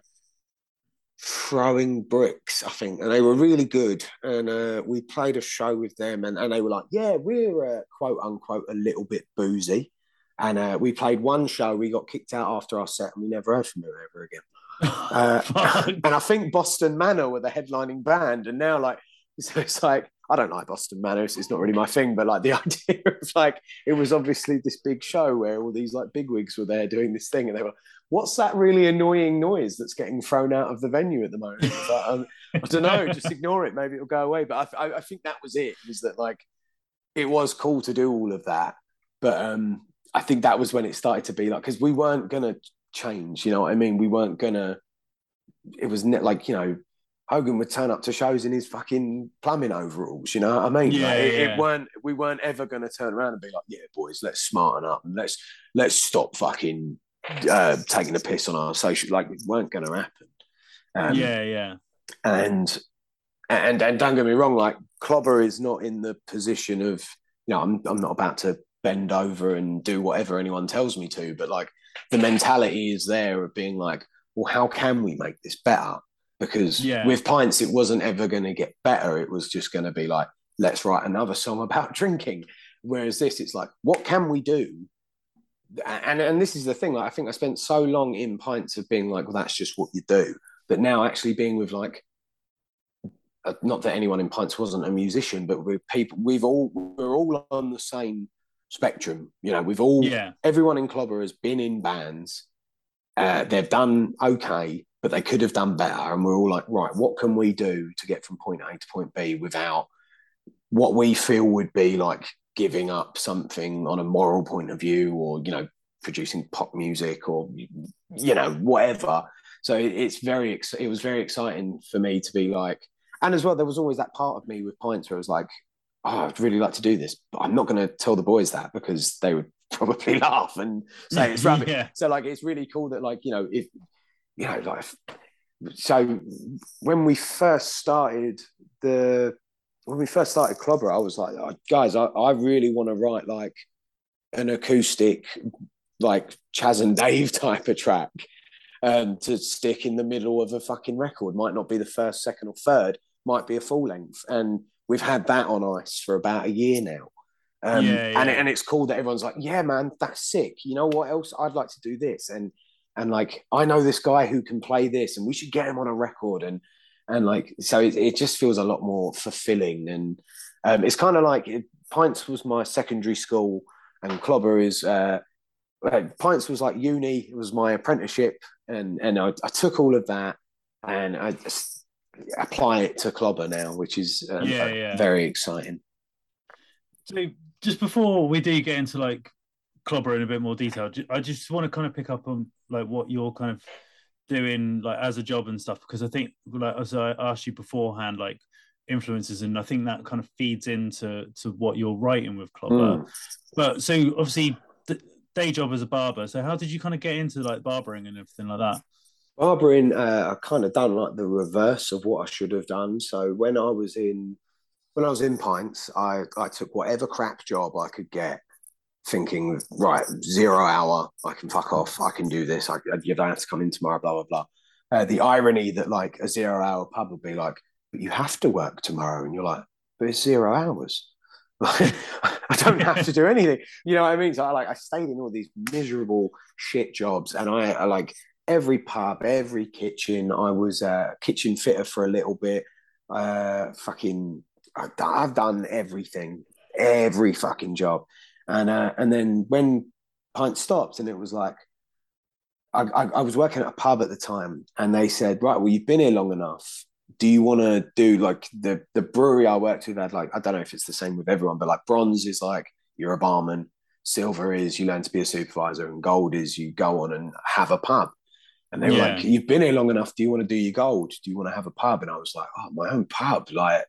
throwing bricks, I think, and they were really good. And uh, we played a show with them, and, and they were like, "Yeah, we're uh, quote unquote a little bit boozy." And uh, we played one show. We got kicked out after our set, and we never heard from them ever again. Uh, and I think Boston Manor were the headlining band, and now like so it's like I don't like Boston Manor. It's not really my thing, but like the idea of like it was obviously this big show where all these like bigwigs were there doing this thing, and they were, what's that really annoying noise that's getting thrown out of the venue at the moment? Like, um, I don't know, just ignore it. Maybe it'll go away. But I, I, I, think that was it. Was that like it was cool to do all of that, but um, I think that was when it started to be like because we weren't gonna change. You know what I mean? We weren't gonna. It was ne- like you know. Hogan would turn up to shows in his fucking plumbing overalls, you know what I mean? Yeah, like, it, yeah. it, weren't we weren't ever gonna turn around and be like, Yeah, boys, let's smarten up and let's let's stop fucking uh, taking a piss on our social, like it weren't going to happen. Um, yeah, yeah. And and and don't get me wrong, like Clobber is not in the position of you know I'm I'm not about to bend over and do whatever anyone tells me to, but like the mentality is there of being like, well, how can we make this better? Because yeah. with pints, it wasn't ever going to get better. It was just going to be like, let's write another song about drinking. Whereas this, it's like, what can we do and and this is the thing like i think i spent so long in pints of being like well that's just what you do. But now actually being with like uh, not that anyone in pints wasn't a musician but with people we've all we're all on the same spectrum you know we've all yeah. everyone in clobber has been in bands uh, they've done okay but they could have done better. And we're all like right what can we do to get from point a to point b without what we feel would be like giving up something on a moral point of view or you know producing pop music or you know whatever so it's very it was very exciting for me to be like and as well there was always that part of me with pints where i was like oh, i'd really like to do this but i'm not going to tell the boys that because they would probably laugh and say it's rubbish yeah. so like it's really cool that like you know if you know like so when we first started the when we first started Clobber, I was like, oh, guys, I, I really want to write like an acoustic, like Chas and Dave type of track um, to stick in the middle of a fucking record. Might not be the first, second, or third, might be a full length. And we've had that on ice for about a year now. Um, yeah, yeah. And, and it's cool that everyone's like, yeah, man, that's sick. You know what else? I'd like to do this. And and like, I know this guy who can play this, and we should get him on a record. And and like so it, it just feels a lot more fulfilling and um, it's kind of like it, pints was my secondary school and clobber is uh, pints was like uni it was my apprenticeship and and I, I took all of that and i just apply it to clobber now which is um, yeah, yeah. very exciting so just before we do get into like clobber in a bit more detail i just want to kind of pick up on like what your kind of doing like as a job and stuff because I think like as I asked you beforehand, like influences and I think that kind of feeds into to what you're writing with Clobber. Mm. But so obviously the day job as a barber. So how did you kind of get into like barbering and everything like that? Barbering, uh, I kind of done like the reverse of what I should have done. So when I was in when I was in pints, I I took whatever crap job I could get, thinking right zero hour, I can fuck off, I can do this. I you don't have to come in tomorrow, blah blah blah. Uh, the irony that like a zero hour pub would be like, but you have to work tomorrow, and you're like, but it's zero hours. I don't have to do anything. You know what I mean? So I like I stayed in all these miserable shit jobs, and I, I like every pub, every kitchen. I was a kitchen fitter for a little bit. Uh, fucking, I've done everything, every fucking job, and uh, and then when Pint stopped, and it was like. I, I, I was working at a pub at the time, and they said, "Right, well, you've been here long enough do you want to do like the the brewery I worked with had like I don't know if it's the same with everyone, but like bronze is like you're a barman, silver is you learn to be a supervisor, and gold is you go on and have a pub. And they were yeah. like, "You've been here long enough. Do you want to do your gold? Do you want to have a pub?" And I was like, "Oh, my own pub, like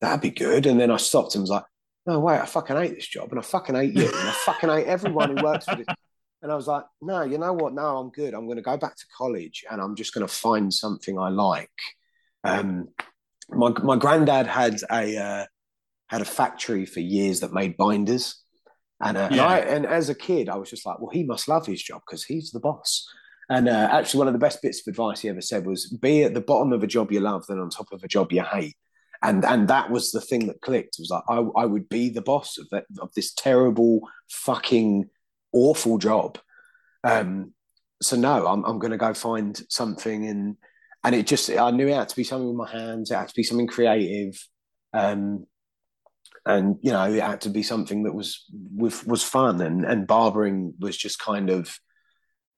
that'd be good." And then I stopped and was like, "No, wait, I fucking hate this job, and I fucking hate you, and I fucking hate everyone who works for this." And I was like, "No, you know what? No, I'm good. I'm going to go back to college, and I'm just going to find something I like." Um, my my granddad had a uh, had a factory for years that made binders, and uh, yeah. and, I, and as a kid, I was just like, well, he must love his job because he's the boss. And uh, actually, one of the best bits of advice he ever said was, "Be at the bottom of a job you love than on top of a job you hate." And and that was the thing that clicked. It was like I, I would be the boss of that of this terrible, fucking, awful job. Um, so no, I'm I'm to go find something in and it just I knew it had to be something with my hands. It had to be something creative, um, and you know it had to be something that was with was fun. And and barbering was just kind of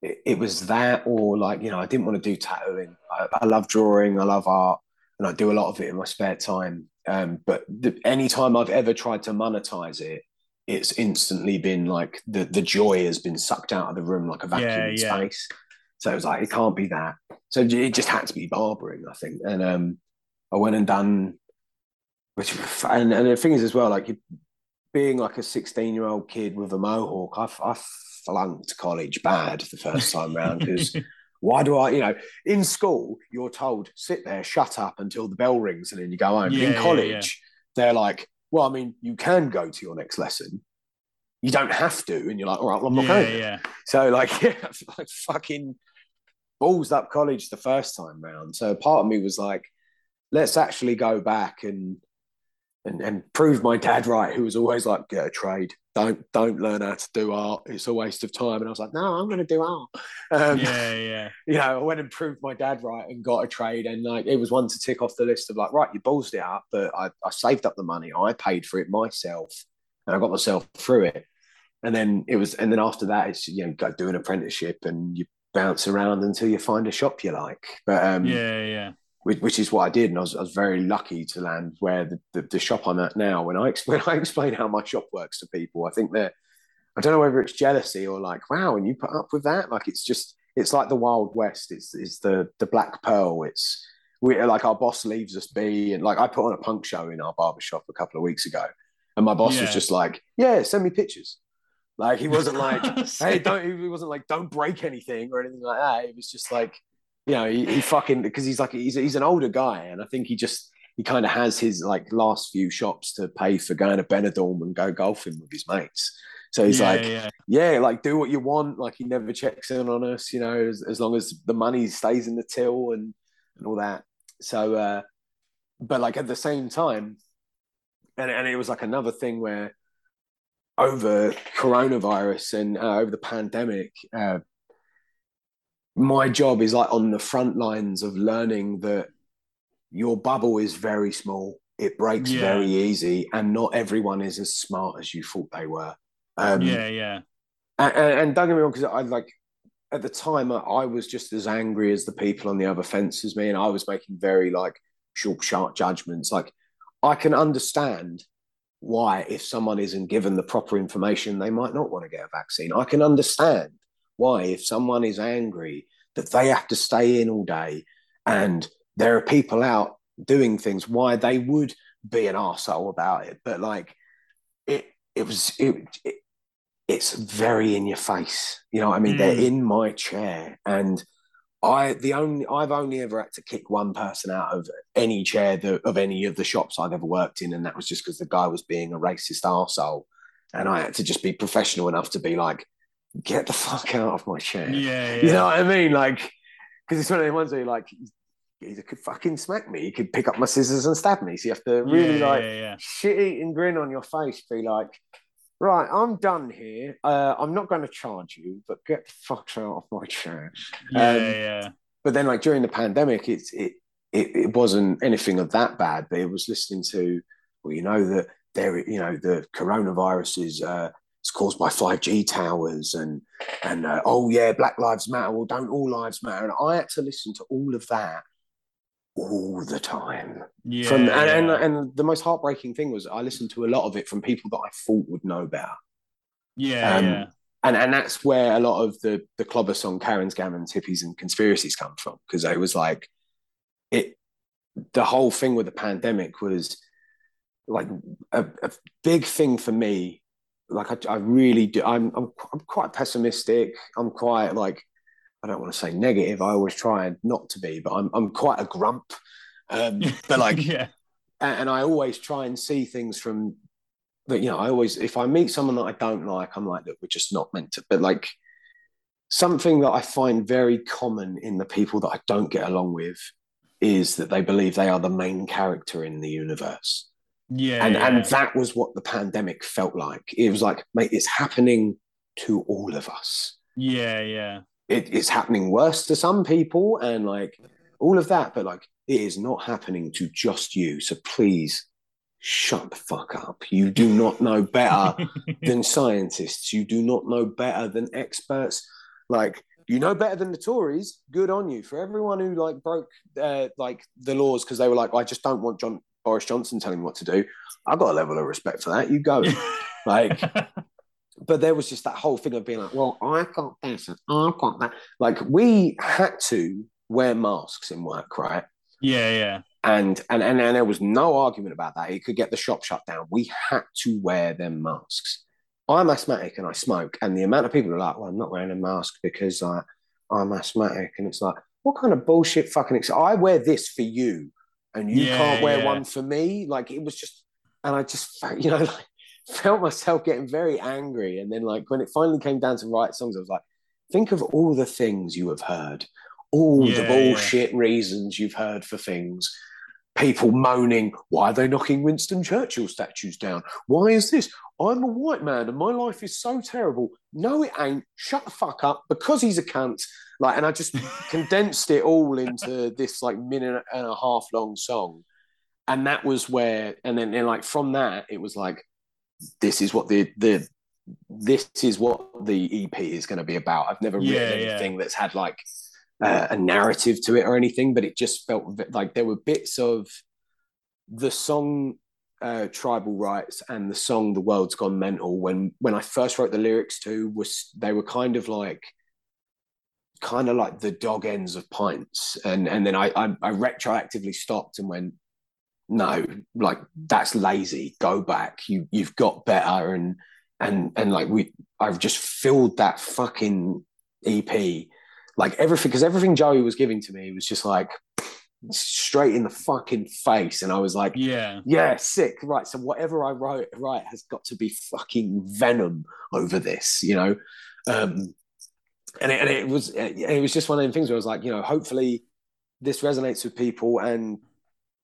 it, it, was that, or like you know I didn't want to do tattooing. I, I, love drawing. I love art, and I do a lot of it in my spare time. Um, but the, any time I've ever tried to monetize it, it's instantly been like the the joy has been sucked out of the room like a vacuum yeah, in yeah. space. So it was like, it can't be that. So it just had to be barbering, I think. And um, I went and done, which, and, and the thing is as well, like being like a 16 year old kid with a mohawk, I, I flunked college bad the first time round because why do I, you know, in school, you're told sit there, shut up until the bell rings and then you go home. Yeah, in college, yeah, yeah. they're like, well, I mean, you can go to your next lesson. You don't have to. And you're like, all right, well, I'm not yeah, going. Yeah. So, like, yeah, like fucking balls up college the first time round. So part of me was like, let's actually go back and and, and prove my dad right, who was always like, get a trade. Don't don't learn how to do art. It's a waste of time. And I was like, no, I'm going to do art. Um, yeah, yeah. You know, I went and proved my dad right and got a trade. And like, it was one to tick off the list of like, right, you ballsed it up, but I, I saved up the money. I paid for it myself, and I got myself through it. And then it was, and then after that, it's you know, go do an apprenticeship, and you bounce around until you find a shop you like. But um, yeah, yeah. Which, which, is what I did, and I was, I was very lucky to land where the, the, the, shop I'm at now. When I explain, I explain how my shop works to people, I think they're, I don't know whether it's jealousy or like, wow, and you put up with that. Like it's just, it's like the Wild West. It's it's the the Black Pearl. It's we like our boss leaves us be, and like I put on a punk show in our barbershop a couple of weeks ago, and my boss yeah. was just like, yeah, send me pictures. Like he wasn't like, hey, don't. He wasn't like, don't break anything or anything like that. It was just like, you know, he, he fucking because he's like he's he's an older guy, and I think he just he kind of has his like last few shops to pay for going to Benidorm and go golfing with his mates. So he's yeah, like, yeah. yeah. like do what you want. Like he never checks in on us, you know, as, as long as the money stays in the till and and all that. So, uh, but like at the same time, and and it was like another thing where over coronavirus and uh, over the pandemic, uh, my job is like on the front lines of learning that your bubble is very small. It breaks yeah. very easy, and not everyone is as smart as you thought they were. Um, yeah, yeah. And, and, don't get me wrong, because I like at the time I was just as angry as the people on the other fence as me, and I was making very like short, sharp judgments. Like I can understand why, if someone isn't given the proper information, they might not want to get a vaccine. I can understand why, if someone is angry, that they have to stay in all day and there are people out doing things, why they would be an asshole about it. But like, it, it was, it, it it's very in your face. You know what I mean? Mm. They're in my chair and I the only I've only ever had to kick one person out of any chair that, of any of the shops I've ever worked in, and that was just because the guy was being a racist asshole, And I had to just be professional enough to be like, get the fuck out of my chair. Yeah, yeah. You know what I mean? Like, because it's one of the ones where you're like, he could fucking smack me. He could pick up my scissors and stab me. So you have to really Yeah, like yeah, yeah. shit eating grin on your face, be like, right, I'm done here. Uh, I'm not going to charge you, but get the fuck out of my chair. Yeah, Um, yeah. But then, like during the pandemic, it's it, it it wasn't anything of that bad. But it was listening to, well, you know that there, you know, the coronavirus is. Uh, it's caused by 5G towers and and uh, oh yeah, Black Lives Matter. Well, don't all lives matter? And I had to listen to all of that all the time Yeah, from and, and and the most heartbreaking thing was I listened to a lot of it from people that I thought would know better, yeah, um, yeah. and and that's where a lot of the the clobber song Karen's Gammons, hippies, and conspiracies come from because it was like it. The whole thing with the pandemic was like a, a big thing for me. Like I, I really do. I'm, I'm I'm quite pessimistic. I'm quite like I don't want to say negative. I always try not to be, but I'm I'm quite a grump. Um, but like yeah, and, and I always try and see things from that. You know, I always if I meet someone that I don't like, I'm like, look, we're just not meant to. But like something that I find very common in the people that I don't get along with is that they believe they are the main character in the universe. Yeah, And yeah. and that was what the pandemic felt like. It was like, mate, it's happening to all of us yeah, yeah, it's happening worse to some people and like all of that, but like it is not happening to just you. So please shut the fuck up. You do not know better than scientists. You do not know better than experts. Like you know better than the Tories. Good on you for everyone who like broke uh, like the laws because they were like, I just don't want John Boris Johnson telling me what to do. I've got a level of respect for that. You go. like but there was just that whole thing of being like, well, I've got this and I've got that. Like we had to wear masks in work, right? yeah, yeah, And and and, and there was no argument about that. It could get the shop shut down. We had to wear them masks. I'm asthmatic and I smoke, and the amount of people are like, "Well, I'm not wearing a mask because I, I'm asthmatic," and it's like, what kind of bullshit fucking? Ex- I wear this for you, and you Yeah, can't wear yeah. one for me. Like it was just, and I just, felt- you know, like, felt myself getting very angry. And then, like when it finally came down to write songs, I was like, think of all the things you have heard, all Yeah, the bullshit reasons you've heard for things. People moaning, why are they knocking Winston Churchill statues down? Why is this? I'm a white man and my life is so terrible. No, it ain't. Shut the fuck up because he's a cunt. Like, and I just condensed it all into this like minute and a half long song. And that was where, and then and like from that, it was like, this is what the the this is what the EP is going to be about. I've never Yeah, written yeah. anything that's had like uh, a narrative to it or anything, but it just felt like there were bits of the song uh, "Tribal Rights" and the song "The World's Gone Mental." When when I first wrote the lyrics to, was they were kind of like kind of like the dog ends of pints, and and then I I, I retroactively stopped and went. No, like that's lazy. Go back. You you've got better, and and and like we, I've just filled that fucking EP like everything because everything Joey was giving to me was just like straight in the fucking face, and I was like, yeah, yeah, sick, right. So whatever I wrote, right, has got to be fucking venom over this, you know. Um, and it, and it was it was just one of them things where I was like, you know, hopefully this resonates with people, and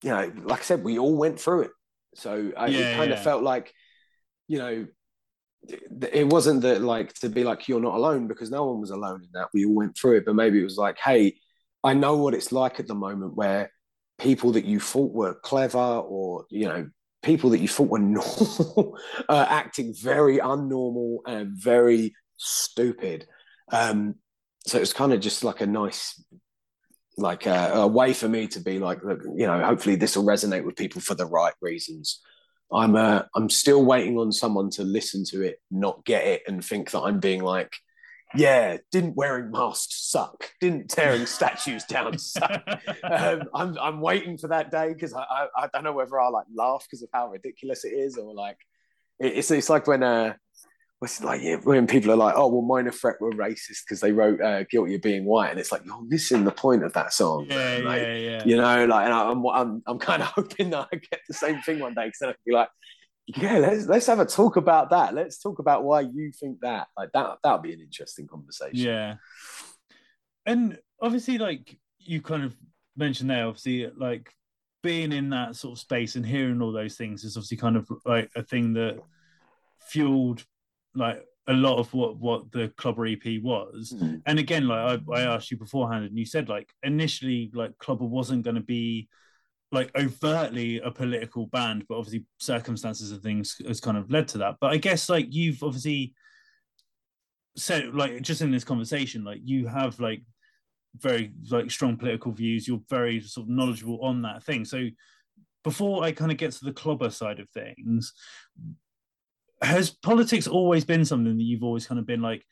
you know, like I said, we all went through it, so I, Yeah, it kind yeah. of felt like, you know, it- wasn't that like to be like you're not alone because no one was alone in that. We all went through it but maybe it was like hey i know what it's like at the moment where people that you thought were clever or you know people that you thought were normal are acting very unnormal and very stupid. Um so it's kind of just like a nice like a, a way for me to be like look you know hopefully this will resonate with people for the right reasons I'm uh, I'm still waiting on someone to listen to it, not get it, and think that I'm being like, yeah, didn't wearing masks suck, didn't tearing statues down suck. Um, I'm I'm waiting for that day because I, I I don't know whether I like laugh because of how ridiculous it is or like it- it's it's like when uh what's like yeah, when people are like, oh well, Minor Threat were racist because they wrote uh, "Guilty of Being White," and it's like you're missing the point of that song. Yeah, like, yeah, yeah. You know, like, and I'm I'm I'm kind of hoping that I get the same thing one day because then I can be like, yeah, let's let's have a talk about that. Let's talk about why you think that. Like that that would be an interesting conversation. Yeah, and obviously, like you kind of mentioned there, obviously, like being in that sort of space and hearing all those things is obviously kind of like a thing that fueled like a lot of what what the Clobber EP was. Mm. And again, like I, I asked you beforehand, and you said like initially like Clobber wasn't going to be like overtly a political band, but obviously circumstances and things has kind of led to that. But I guess like you've obviously said like just in this conversation, like you have like very like strong political views. You're very sort of knowledgeable on that thing. So before I kind of get to the Clobber side of things, has politics always been something that you've always kind of been like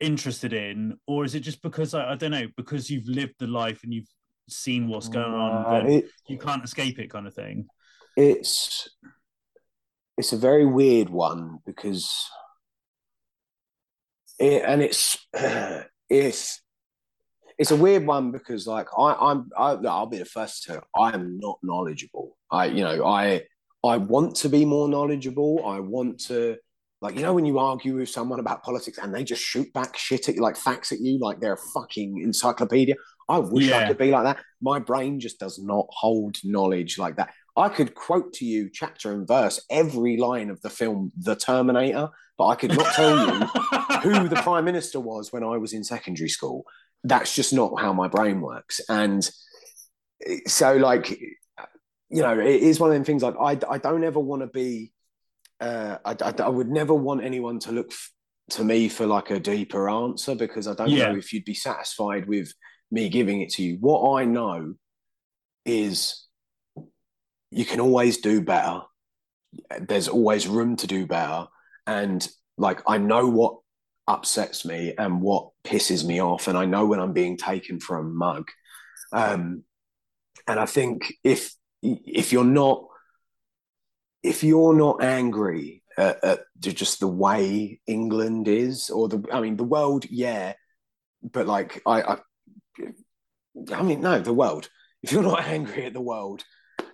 interested in, or is it just because I, I don't know because you've lived the life and you've seen what's going on Uh, that it- you can't escape it, kind of thing? it's it's a very weird one because it, and it's it's it's a weird one because like I, I'm I, I'll be the first to I am not knowledgeable. I you know I I want to be more knowledgeable. I want to like you know when you argue with someone about politics and they just shoot back shit at you like facts at you like they're a fucking encyclopedia. I wish I could be like that. My brain just does not hold knowledge like that. I could quote to you chapter and verse every line of the film The Terminator, but I could not tell you who the prime minister was when I was in secondary school. That's just not how my brain works. And eh, so, like, you know, it is one of them things like I, I don't ever want to be, uh, I, I, I would never want anyone to look f- to me for like a deeper answer because I don't Yeah. know if you'd be satisfied with me giving it to you. What I know is you can always do better. There's always room to do better. And like, I know what upsets me and what pisses me off. And I know when I'm being taken for a mug. Um, and I think if, if you're not, if you're not angry at, at just the way England is, or the, I mean, the world, yeah, but like, I, I, I mean, no, the world. If you're not angry at the world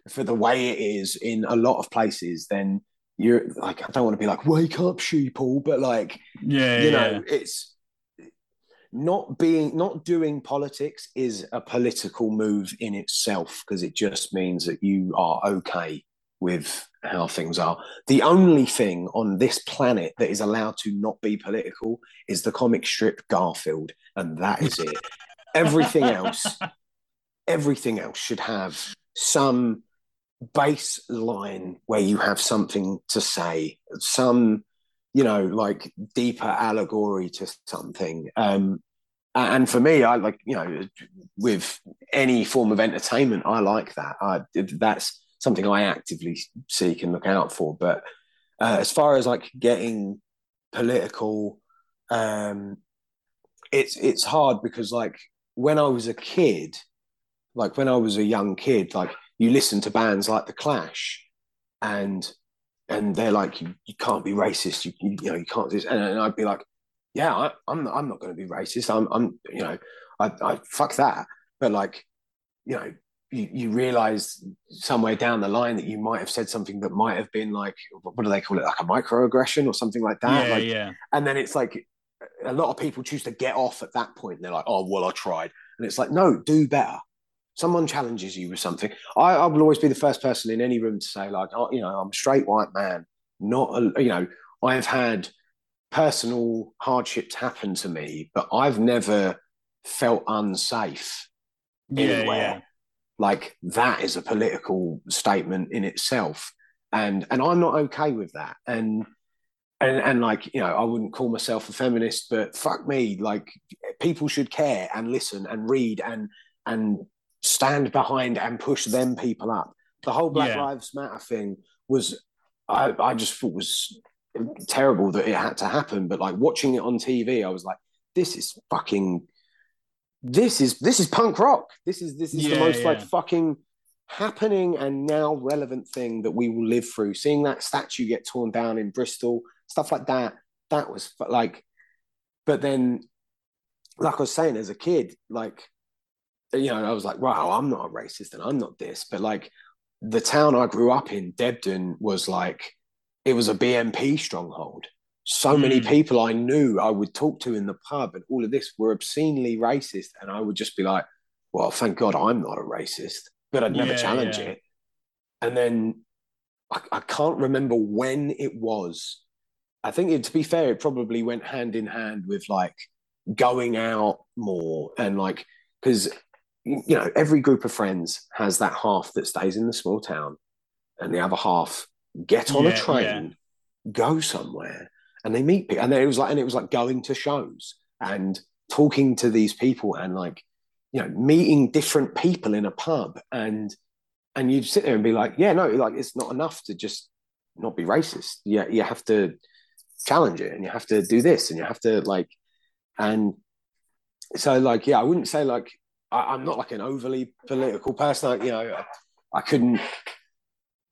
for the way it is in a lot of places, then you're like, I don't want to be like, wake up, sheeple, but like, yeah, you yeah. know, it's not being, not doing politics is a political move in itself because it just means that you are okay with how things are. The only thing on this planet that is allowed to not be political is the comic strip Garfield, and that is it. Everything else, everything else should have some baseline where you have something to say, some, you know, like deeper allegory to something. Um, and for me, I like, you know, with any form of entertainment, I like that. I, that's something I actively seek and look out for. But uh, as far as like getting political, um, it's it's hard because like when I was a kid, like when I was a young kid, like you listen to bands like The Clash, and and they're like you, you can't be racist, you, you you know you can't do this, and, and I'd be like, yeah, I, I'm I'm not going to be racist. I'm I'm you know I I fuck that, but like you know you, you realize somewhere down the line that you might have said something that might have been like what do they call it? Like a microaggression or something like that? Yeah, like yeah. and then it's like a lot of people choose to get off at that point. And they're like oh well i tried. And it's like no do better someone challenges you with something i, I will always be the first person in any room to say like oh you know i'm a straight white man not a, you know i've had personal hardships happen to me but i've never felt unsafe Yeah, anywhere. yeah. like that is a political statement in itself. And and i'm not okay with that. And and and like you know i wouldn't call myself a feminist but fuck me like people should care and listen and read and and stand behind and push them people up. The whole black Yeah. lives matter thing was i i just thought was terrible that it had to happen but like watching it on tv i was like this is fucking this is this is punk rock. This is this is the Yeah, most like fucking happening and now relevant thing that we will live through. Seeing that statue get torn down in bristol stuff like that that was like, but then, like I was saying, as a kid, like, you know, I was like, wow, I'm not a racist and I'm not this, but like, the town I grew up in, Debden, was like, it was a BNP stronghold. So mm. many people I knew I would talk to in the pub and all of this were obscenely racist. And I would just be like, well, thank God I'm not a racist, but I'd never yeah, challenge yeah. it. And then I, I, can't remember when it was. I think, it, to be fair, it probably went hand in hand with like going out more and like, because you know, every group of friends has that half that stays in the small town, and the other half get on yeah, a train, yeah. go somewhere, and they meet people. And then it was like, and it was like going to shows and talking to these people and like, you know, meeting different people in a pub, and and you'd sit there and be like, yeah, no, like it's not enough to just not be racist. Yeah, you, you have to challenge it, and you have to do this, and you have to like, and so like, yeah, I wouldn't say like I, am not like an overly political person. I, you know, I, I couldn't,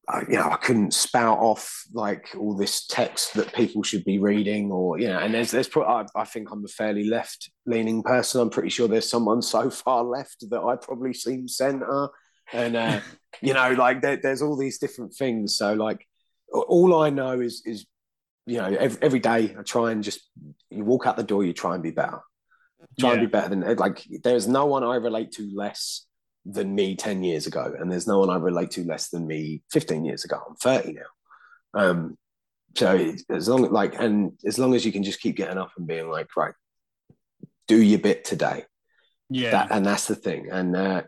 I, you know, I couldn't spout off like all this text that people should be reading, or you know. And there's, there's, pro- I, I think I'm a fairly left leaning person. I'm pretty sure there's someone so far left that I probably seem centre, and uh, you know, like there, there's all these different things. So like, all I know is is you know, every, every day I try and just you walk out the door, you try and be better try yeah. and be better than like there's no one I relate to less than me 10 years ago and there's no one I relate to less than me 15 years ago. I'm 30 now. Um so as long like and as long as you can just keep getting up and being like right do your bit today. Yeah. That, and that's the thing. And uh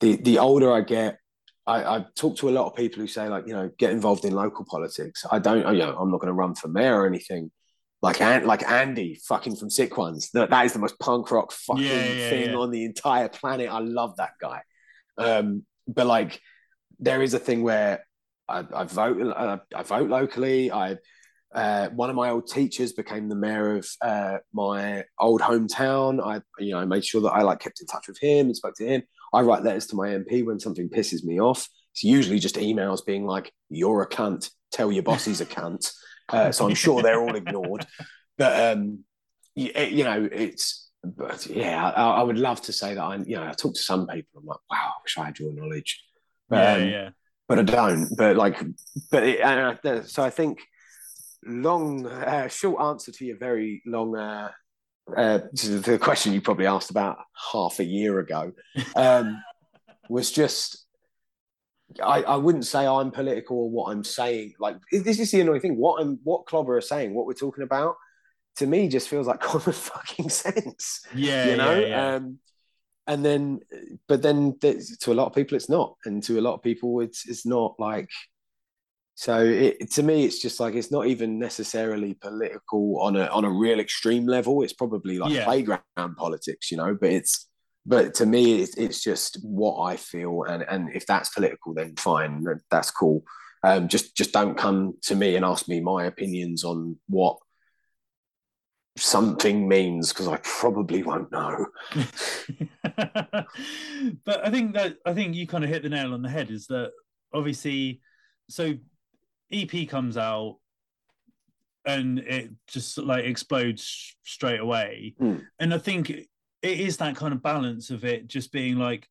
the the older I get I, I talk to a lot of people who say like you know get involved in local politics. I don't you know I'm not going to run for mayor or anything like like Andy fucking from Sick Ones. That that is the most punk rock fucking yeah, yeah, thing yeah. on the entire planet. I love that guy. Um, but like, there is a thing where I, I vote. Uh, I vote locally. I uh, one of my old teachers became the mayor of uh, my old hometown. I you know I made sure that I like kept in touch with him and spoke to him. I write letters to my MP when something pisses me off. It's usually just emails being like, "You're a cunt. Tell your boss he's a cunt." Uh, so I'm sure they're all ignored. But um, you, you, know, it's but yeah, I, I, would love to say that I, you know, I talk to some people. I'm like, wow, I wish I had your knowledge. But, yeah, um, yeah. But I don't. But like, but it, uh, so I think long, uh, short answer to your very long. Uh, uh, the question you probably asked about half a year ago um, was just I, I wouldn't say I'm political or what I'm saying. Like this is the annoying thing. What I'm what Clobber are saying, what we're talking about, to me just feels like common fucking sense. Yeah, you know. Yeah, yeah. Um, and then, but then to a lot of people it's not, and to a lot of people it's it's not like. So it, to me, it's just like it's not even necessarily political on a on a real extreme level. It's probably like yeah. playground politics, you know. But it's but to me it's, it's just what i feel and and if that's political then fine that's cool um, just just don't come to me and ask me my opinions on what something means because I probably won't know. but I think that I think you kind of hit the nail on the head is that obviously so EP comes out and it just like explodes straight away. Mm. And I think it is that kind of balance of it just being like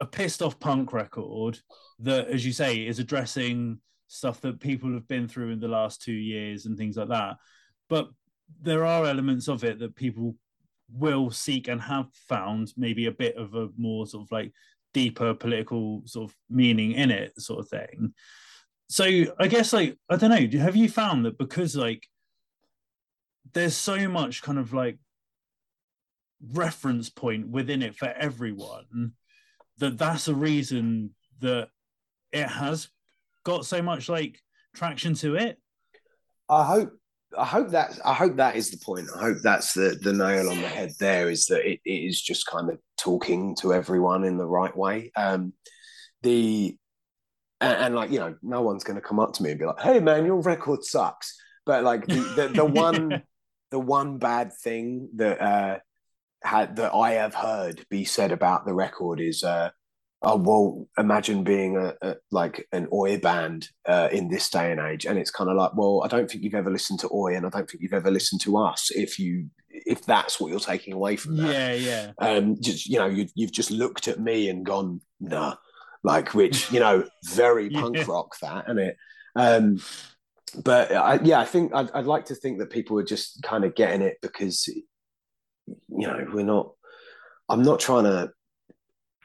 a pissed off punk record that, as you say, is addressing stuff that people have been through in the last two years and things like that. But there are elements of it that people will seek and have found maybe a bit of a more sort of like deeper political sort of meaning in it, sort of thing. So I guess like I don't know, have you found that because like there's so much kind of like reference point within it for everyone that that's a reason that it has got so much like traction to it. I hope i hope that i hope that is the point. I hope that's the the nail on the head there is that it, it is just kind of talking to everyone in the right way. Um the and, and like you know no one's going to come up to me and be like hey man your record sucks. But like the the, the one the one bad thing that uh had that I have heard be said about the record is uh, oh well imagine being a, a like an oi band uh, in this day and age. And it's kind of like well i don't think you've ever listened to oi and i don't think you've ever listened to us if you if that's what you're taking away from that. Yeah yeah. Um just you know you, you've just looked at me and gone nah like which you know very punk yeah. rock that and it? Um but I, yeah i think I'd, I'd like to think that people are just kind of getting it because you know we're not i'm not trying to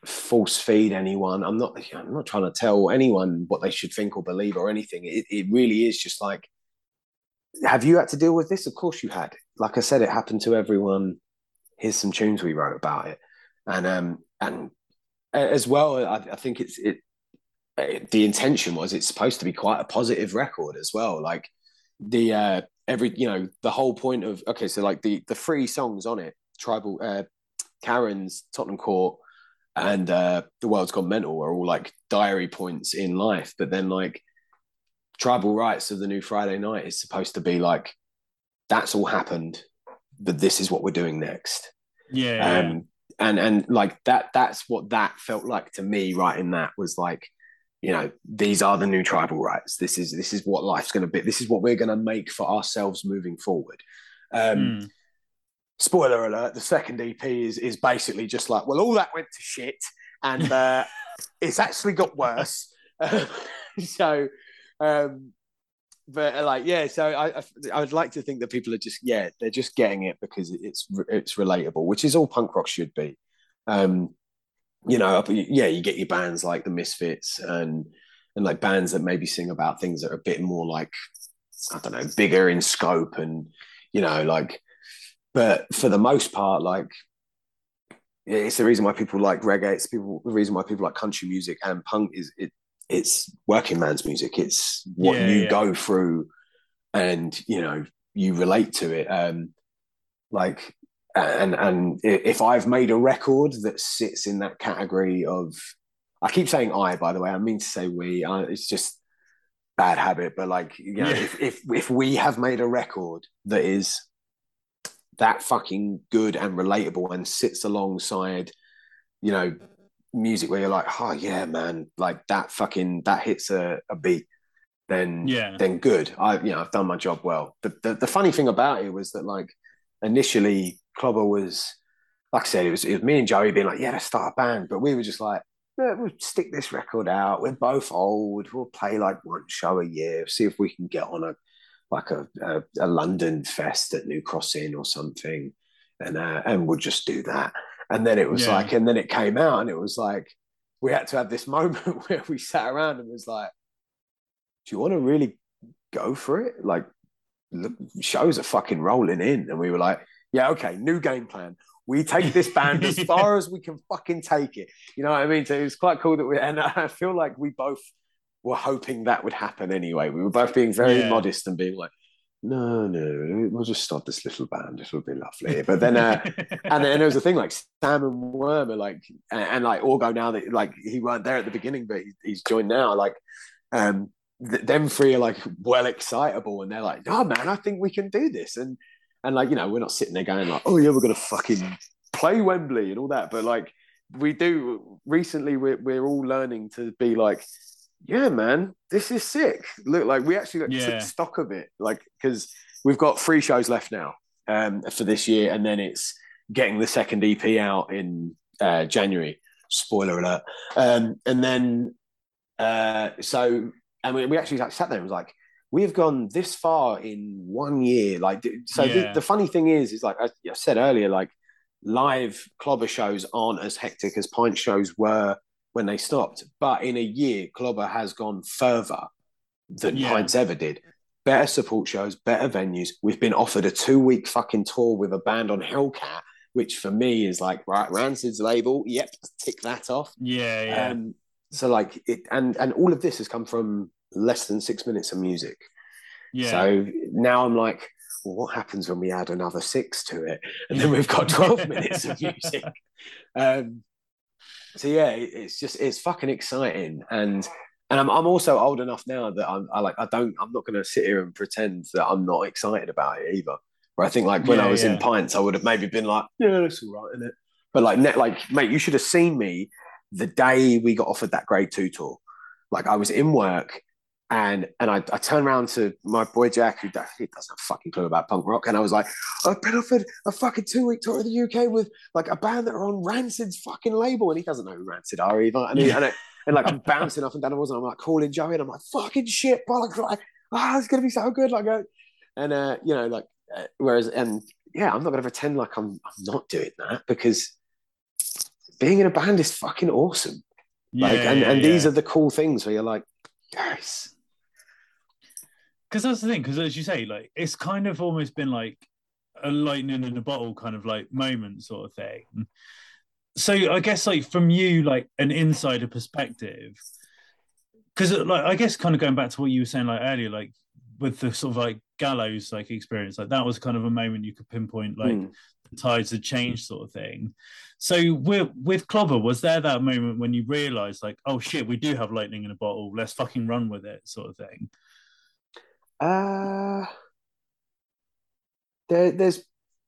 force feed anyone. I'm not. I'm not trying to tell anyone what they should think or believe or anything. It, it really is just like, have you had to deal with this? Of course you had. Like I said, it happened to everyone. Here's some tunes we wrote about it, and um and as well, I, I think it's it. The intention was it's supposed to be quite a positive record as well. Like the uh every you know the whole point of okay, so like the the three songs on it, tribal uh Karen's Tottenham Court and uh, the world's gone mental are all like diary points in life. But then like tribal rites of the new Friday night is supposed to be like that's all happened, but this is what we're doing next. Yeah. Um, and and like that that's what that felt like to me writing that was like you know these are the new tribal rites this is this is what life's going to be this is what we're going to make for ourselves moving forward um mm spoiler alert, the second EP is is basically just like, well, all that went to shit, and uh, it's actually got worse. so, um, but uh, like, yeah, so I, I I would like to think that people are just yeah, they're just getting it because it's it's relatable, which is all punk rock should be. Um, you know, yeah, you get your bands like the Misfits and and like bands that maybe sing about things that are a bit more like I don't know, bigger in scope and you know, like but for the most part, like it's the reason why people like reggae. It's people the reason why people like country music and punk is it. It's working man's music. It's what yeah, you yeah. go through, and you know you relate to it. Um, like and and if I've made a record that sits in that category of, I keep saying I. By the way, I mean to say we. I, it's just bad habit. But like you know, yeah. if, if if we have made a record that is that fucking good and relatable and sits alongside, you know, music where you're like, oh yeah, man, like that fucking that hits a, a beat, then yeah, then good. I you know I've done my job well. The, the the funny thing about it was that like initially Clobber was like I said, it was it was me and Joey being like, yeah, let's start a band, but we were just like. Yeah, we'll stick this record out. We're both old. We'll play like one show a year. See if we can get on a like a, a, a London fest at New Cross Inn or something, and uh, and we'll just do that. And then it was yeah. like, and then it came out, and it was like we had to have this moment where we sat around and was like, "Do you want to really go for it?" Like, look, shows are fucking rolling in, and we were like, "Yeah, okay, new game plan." We take this band as far as we can fucking take it. You know what I mean? So it was quite cool that we, and I feel like we both were hoping that would happen anyway. We were both being very yeah. modest and being like, no, no, we'll just start this little band. It will be lovely. But then, uh, and then there was a thing like Sam and Worm are like, and, and, like Orgo now that like he weren't there at the beginning, but he, he's joined now. Like, um, th- them three are like well excitable, and they're like, oh man, I think we can do this. And and like you know, we're not sitting there going like, oh yeah, we're gonna fucking play Wembley and all that. But like we do recently, we're we're all learning to be like, yeah, man, this is sick. Look, like we actually like, yeah. took stock of it, like because we've got three shows left now um, for this year, and then it's getting the second EP out in uh, January. Spoiler alert. Um, and then uh, so, and we, we actually like, sat there and was like, we have gone this far in one year. Like, so yeah. the, the, funny thing is, is like I, I said earlier, like live clobber shows aren't as hectic as pint shows were when they stopped. But in a year, Clobber has gone further than yeah. Pints ever did. Better support shows, better venues. We've been offered a two week fucking tour with a band on Hellcat, which for me is like, right, Rancid's label. Yep, tick that off. Yeah, yeah. Um, so like it, and and all of this has come from less than six minutes of music. Yeah. So now I'm like, well, what happens when we add another six to it, and then we've got twelve minutes of music? Um, so yeah, it's just it's fucking exciting, and and I'm I'm also old enough now that I'm I like I don't I'm not going to sit here and pretend that I'm not excited about it either. Where I think like when yeah, I was yeah. in pints, I would have maybe been like, yeah, it's all right, isn't it? But like net, like mate, you should have seen me the day we got offered that Grade 2 tour. Like I was in work and and I, I turned around to my boy Jack, who doesn't have a fucking clue about punk rock, and I was like, I've been offered a fucking two week tour of the UK with like a band that are on Rancid's fucking label, and he doesn't know who Rancid are either. And, he, and, I, and like I'm bouncing up and down the walls, and I'm like calling Joey, and I'm like, fucking shit, bro, like, like oh, it's gonna be so good, like, uh, and uh, you know, like, uh, whereas, and yeah, I'm not gonna pretend like I'm I'm not doing that because being in a band is fucking awesome. Yeah, like, and, yeah, and yeah. these are the cool things where you're like, yes because that's the thing because as you say like it's kind of almost been like a lightning in a bottle kind of like moment sort of thing. So i guess like from you like an insider perspective because like i guess kind of going back to what you were saying like earlier like with the sort of like gallows like experience like that was kind of a moment you could pinpoint like mm. the tides had changed sort of thing. So with with clobber was there that moment when you realized like oh shit we do have lightning in a bottle let's fucking run with it sort of thing uh, there, there's,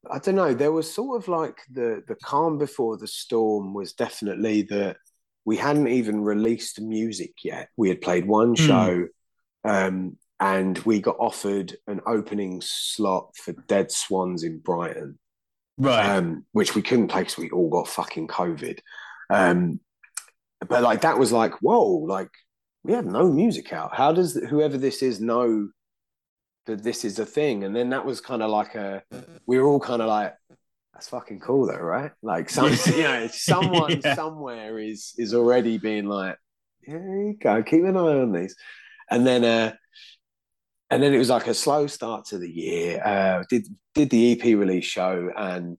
I don't know. There was sort of like the the calm before the storm was definitely that we hadn't even released music yet. We had played one mm. show, um, and we got offered an opening slot for Dead Swans in Brighton, right? Um, which we couldn't play because we all got fucking COVID. Um, but like that was like, whoa, like we have no music out. How does whoever this is know that this is a thing. And then that was kind of like a, we were all kind of like, that's fucking cool though, right? Like some, you know, someone yeah. somewhere is is already being like, here you go, keep an eye on these. And then uh and then it was like a slow start to the year. Uh did did the EP release show and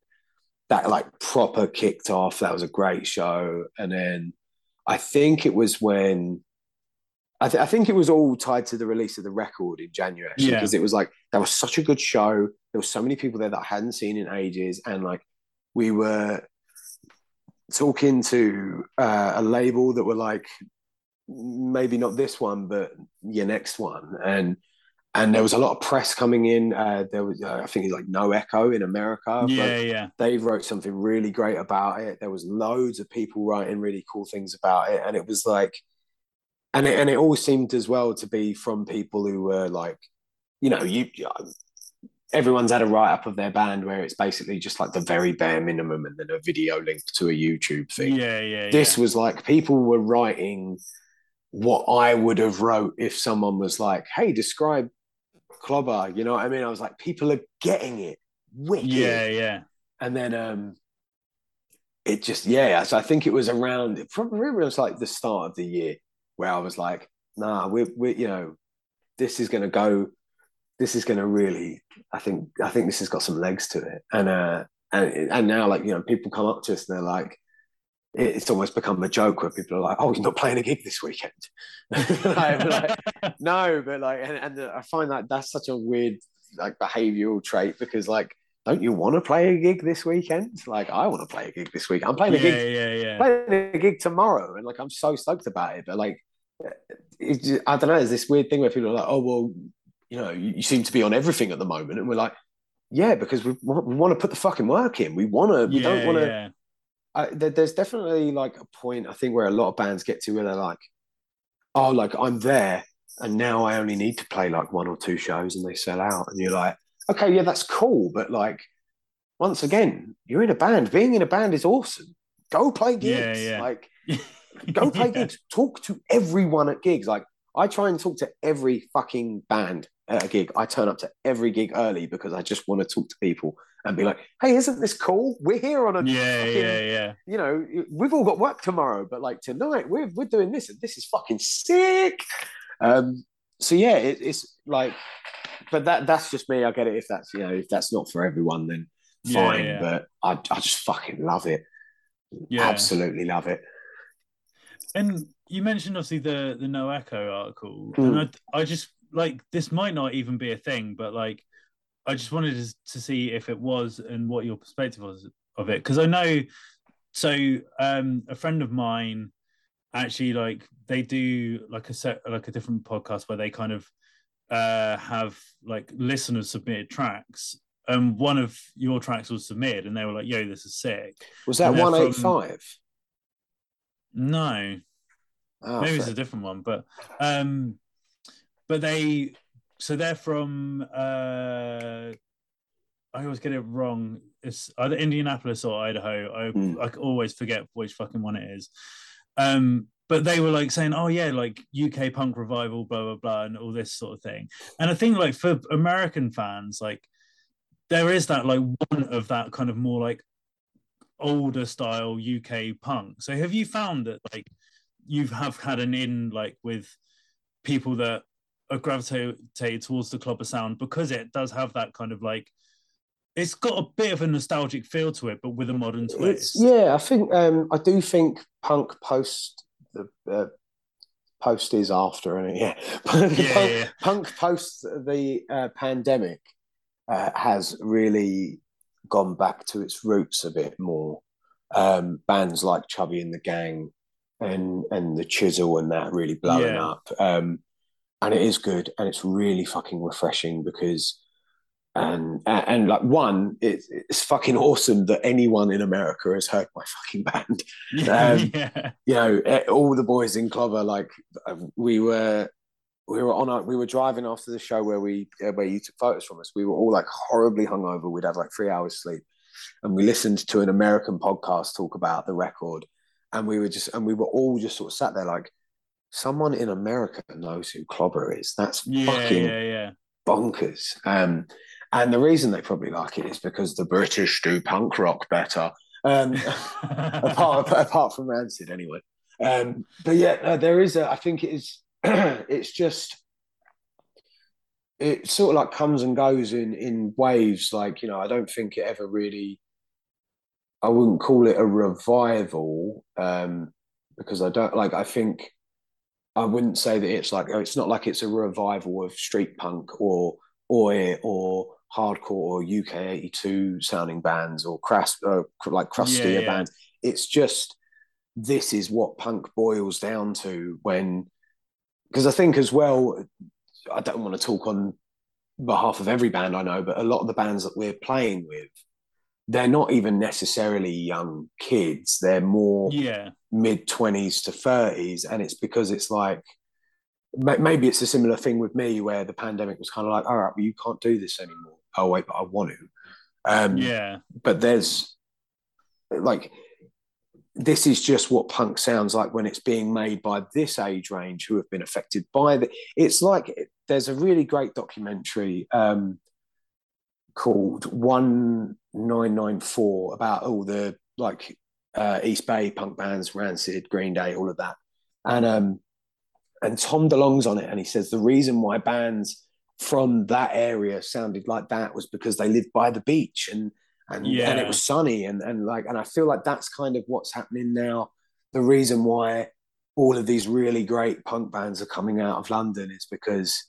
that like proper kicked off. That was a great show. And then I think it was when I, th- I, think it was all tied to the release of the record in January actually, because it was like that was such a good show. There were so many people there that I hadn't seen in ages, and like we were talking to uh, a label that were like maybe not this one, but your next one, and and there was a lot of press coming in. Uh, there was, uh, I think, it's like No Echo in America. Yeah, yeah. They wrote something really great about it. There was loads of people writing really cool things about it, and it was like and it, and it all seemed as well to be from people who were like, you know, you everyone's had a write up of their band where it's basically just like the very bare minimum and then a video link to a YouTube thing. Yeah, yeah. This yeah. was like people were writing what I would have wrote if someone was like, "Hey, describe Clobber." You know what I mean? I was like, people are getting it. Wicked. Yeah, yeah. And then um it just yeah. So I think it was around it probably was like the start of the year where I was like, nah, we're, we you know, this is going to go, this is going to really, I think, I think this has got some legs to it. And, uh, and, and now like, you know, people come up to us and they're like, it's almost become a joke where people are like, "Oh, you're not playing a gig this weekend." like, no, but like, and, and I find that that's such a weird like behavioural trait because like, don't you want to play a gig this weekend? Like, I want to play a gig this week. I'm playing a yeah, gig, yeah, yeah, playing a gig tomorrow, and like, I'm so stoked about it. But like, just, I don't know. There's this weird thing where people are like, "Oh, well, you know, you, you, seem to be on everything at the moment," and we're like, "Yeah, because we, we want to put the fucking work in. We want to. We yeah, don't want to." Yeah. There, there's definitely like a point I think where a lot of bands get to where they're like, "Oh, like I'm there, and now I only need to play like one or two shows, and they sell out." And you're like, "Okay, yeah, that's cool, but like." Once again, you're in a band. Being in a band is awesome. Go play gigs. Yeah, like Go play yeah. gigs. Talk to everyone at gigs. Like I try and talk to every fucking band at a gig. I turn up to every gig early because I just want to talk to people and be like, "Hey, isn't this cool? We're here on a yeah, fucking, yeah, yeah. You know, we've all got work tomorrow, but like tonight, we're we're doing this, and this is fucking sick." Um, so yeah, it, it's like, but that that's just me. I get it. If that's you know, if that's not for everyone, then fine. Yeah, yeah. But I I just fucking love it. Yeah, absolutely love it. And you mentioned obviously the the No Echo article, mm. and I, I just like this might not even be a thing, but like I just wanted to, to see if it was and what your perspective was of it because I know. So um, a friend of mine actually like they do like a set like a different podcast where they kind of uh have like listeners submitted tracks and one of your tracks was submitted and they were like yo this is sick was that 185 No, Oh, maybe it's a different one, but um, but they so they're from uh, I always get it wrong. It's either Indianapolis or Idaho. I Hmm. I always forget which fucking one it is. Um, but they were like saying, "Oh yeah, like UK punk revival, blah blah blah, and all this sort of thing." And I think like for American fans, like there is that like one of that kind of more like older style UK punk. So have you found that like you have had an in like with people that are gravitated towards the Clobber sound because it does have that kind of like it's got a bit of a nostalgic feel to it, but with a modern twist. It's, yeah, I think um, I do think punk post the uh, post is after, and yeah, punk, Yeah, yeah. punk post the uh, pandemic uh, has really gone back to its roots a bit more. Um, bands like Chubby and the Gang and and the Chisel and that really blowing Yeah. up, um, and it is good and it's really fucking refreshing because and and, like one, it's it's fucking awesome that anyone in America has heard my fucking band. Um, yeah. You know, eh, all the boys in Clobber, like uh, we were. We were on our, we were driving after the show where we uh, where you took photos from us. We were all like horribly hungover. We'd had like three hours sleep, and we listened to an American podcast talk about the record, and we were just and we were all just sort of sat there like, someone in America knows who Clobber is. That's yeah, fucking yeah, yeah. bonkers. Um, and the reason they probably like it is because the British do punk rock better. Um, apart apart from Rancid, anyway. Um, but yeah, no, there is a. I think it is. it's just. It sort of like comes and goes in in waves. Like you know, I don't think it ever really. I wouldn't call it a revival um, because I don't like. I think I wouldn't say that it's like it's not like it's a revival of street punk or oi or hardcore or UK eighty two sounding bands or crass uh, like crustier Yeah, yeah. bands. It's just this is what punk boils down to when because I think as well. I don't want to talk on behalf of every band I know, but a lot of the bands that we're playing with, they're not even necessarily young kids. They're more yeah, mid 20s to 30s and it's because it's like maybe it's a similar thing with me where the pandemic was kind of like all right well you can't do this anymore oh wait but i want to um yeah, but there's like this is just what punk sounds like when it's being made by this age range who have been affected by the it's like there's a really great documentary um called 1994 about all the like uh, East Bay punk bands, Rancid, Green Day, all of that. And um, and Tom DeLonge's on it, and he says the reason why bands from that area sounded like that was because they lived by the beach and and Yeah. and it was sunny and and like and I feel like that's kind of what's happening now. The reason why all of these really great punk bands are coming out of London is because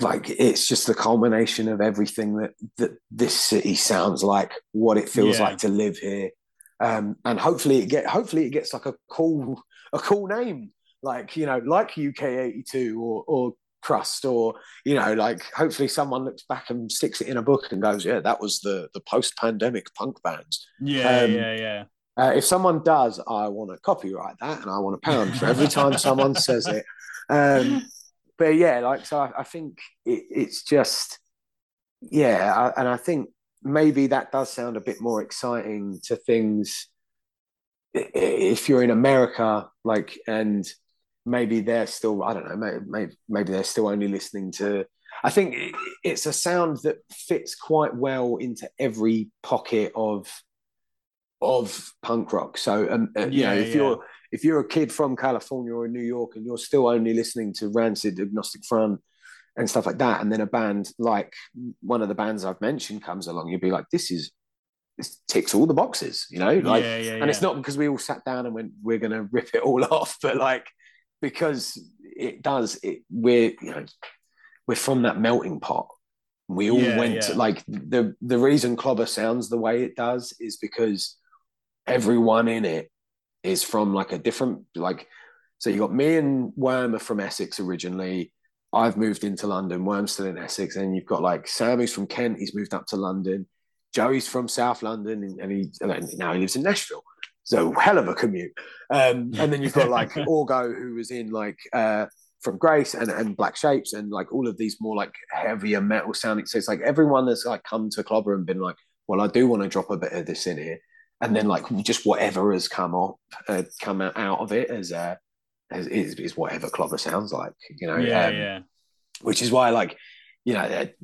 like it's just the culmination of everything that that this city sounds like, what it feels Yeah. like to live here. Um, and hopefully it get hopefully it gets like a cool a cool name like you know like UK 82 or or crust or you know like hopefully someone looks back and sticks it in a book and goes yeah that was the the post pandemic punk bands yeah, Um, yeah, yeah. uh, if someone does I want to copyright that and I want a pound for every time someone says it um but yeah like so I, I think it, it's just yeah I, and I think maybe that does sound a bit more exciting to things if you're in America like and maybe they're still I don't know maybe maybe, maybe they're still only listening to I think it, it's a sound that fits quite well into every pocket of of punk rock so um, uh, you know Yeah, if yeah. you're if you're a kid from California or New York and you're still only listening to Rancid, Agnostic Front, and stuff like that, and then a band like one of the bands I've mentioned comes along, you'd be like, "This is this ticks all the boxes," you know. Like, yeah, yeah, and it's not because we all sat down and went, "We're going to rip it all off," but like because it does. It we're you know we're from that melting pot. We all Yeah, went yeah. to like the the reason Clobber sounds the way it does is because everyone in it is from like a different like so you got me and Worm are from Essex originally. I've moved into London. Worm's still in Essex, and you've got like Sam who's from Kent. He's moved up to London. Joey's from South London, and he and now he lives in Nashville. So hell of a commute. Um, and then you've got like Orgo, who was in like uh, from Grace and, and Black Shapes and like all of these more like heavier metal sounding. So it's like everyone that's like come to Clobber and been like, well, I do want to drop a bit of this in here. And then like just whatever has come up, uh, come out of it as uh, as, is, is whatever Clobber sounds like, you know. Yeah, um, yeah. Which is why, like, you know, it,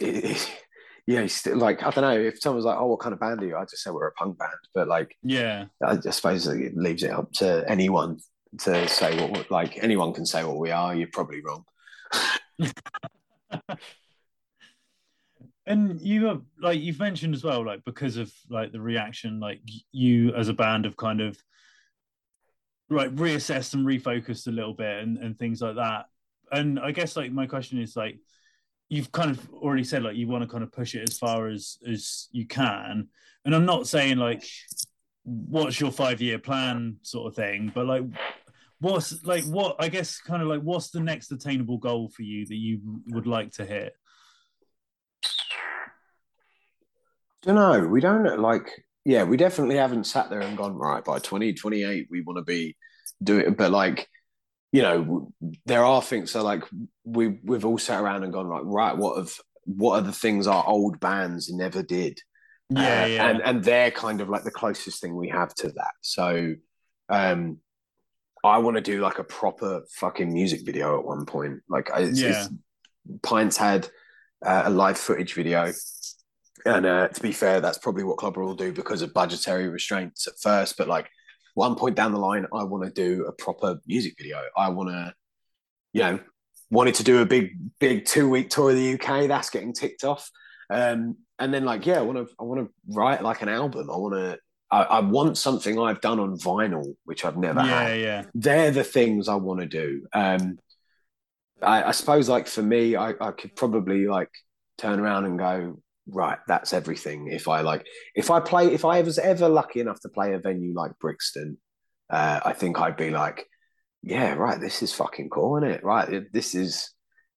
it, yeah, still, like I don't know if someone's like, "Oh, what kind of band are you?" I just say we're a punk band, but like, yeah, I, I suppose it leaves it up to anyone to say what like anyone can say what we are. You're probably wrong. and you have like you've mentioned as well, like because of like the reaction, like you as a band have kind of right reassessed and refocused a little bit and, and things like that. And I guess like my question is like you've kind of already said like you want to kind of push it as far as as you can. And I'm not saying like what's your five year plan sort of thing, but like what's like what I guess kind of like what's the next attainable goal for you that you would like to hit? Don't know. We don't like. Yeah, we definitely haven't sat there and gone right by 2028. we want to be doing. But like, you know, there are things. So like, we we've all sat around and gone like, right, what have what are the things our old bands never did? Yeah, uh, yeah. and and they're kind of like the closest thing we have to that. So, um, I want to do like a proper fucking music video at one point. Like, it's, yeah. It's, Pints had uh, a live footage video, and uh, to be fair, that's probably what Clobber will do because of budgetary restraints at first. But like, one point down the line, I want to do a proper music video. I want to, you know, wanted to do a big, big two week tour of the UK. That's getting ticked off. Um, and then like, yeah, I want to, I want to write like an album. I want to, I, I, want something I've done on vinyl, which I've never yeah, had. Yeah, They're the things I want to do. Um, I, I, suppose like for me, I, I could probably like turn around and go, right, that's everything. If I like, if I play, if I was ever lucky enough to play a venue like Brixton, uh, I think I'd be like, yeah, right, this is fucking cool, isn't it? Right, this is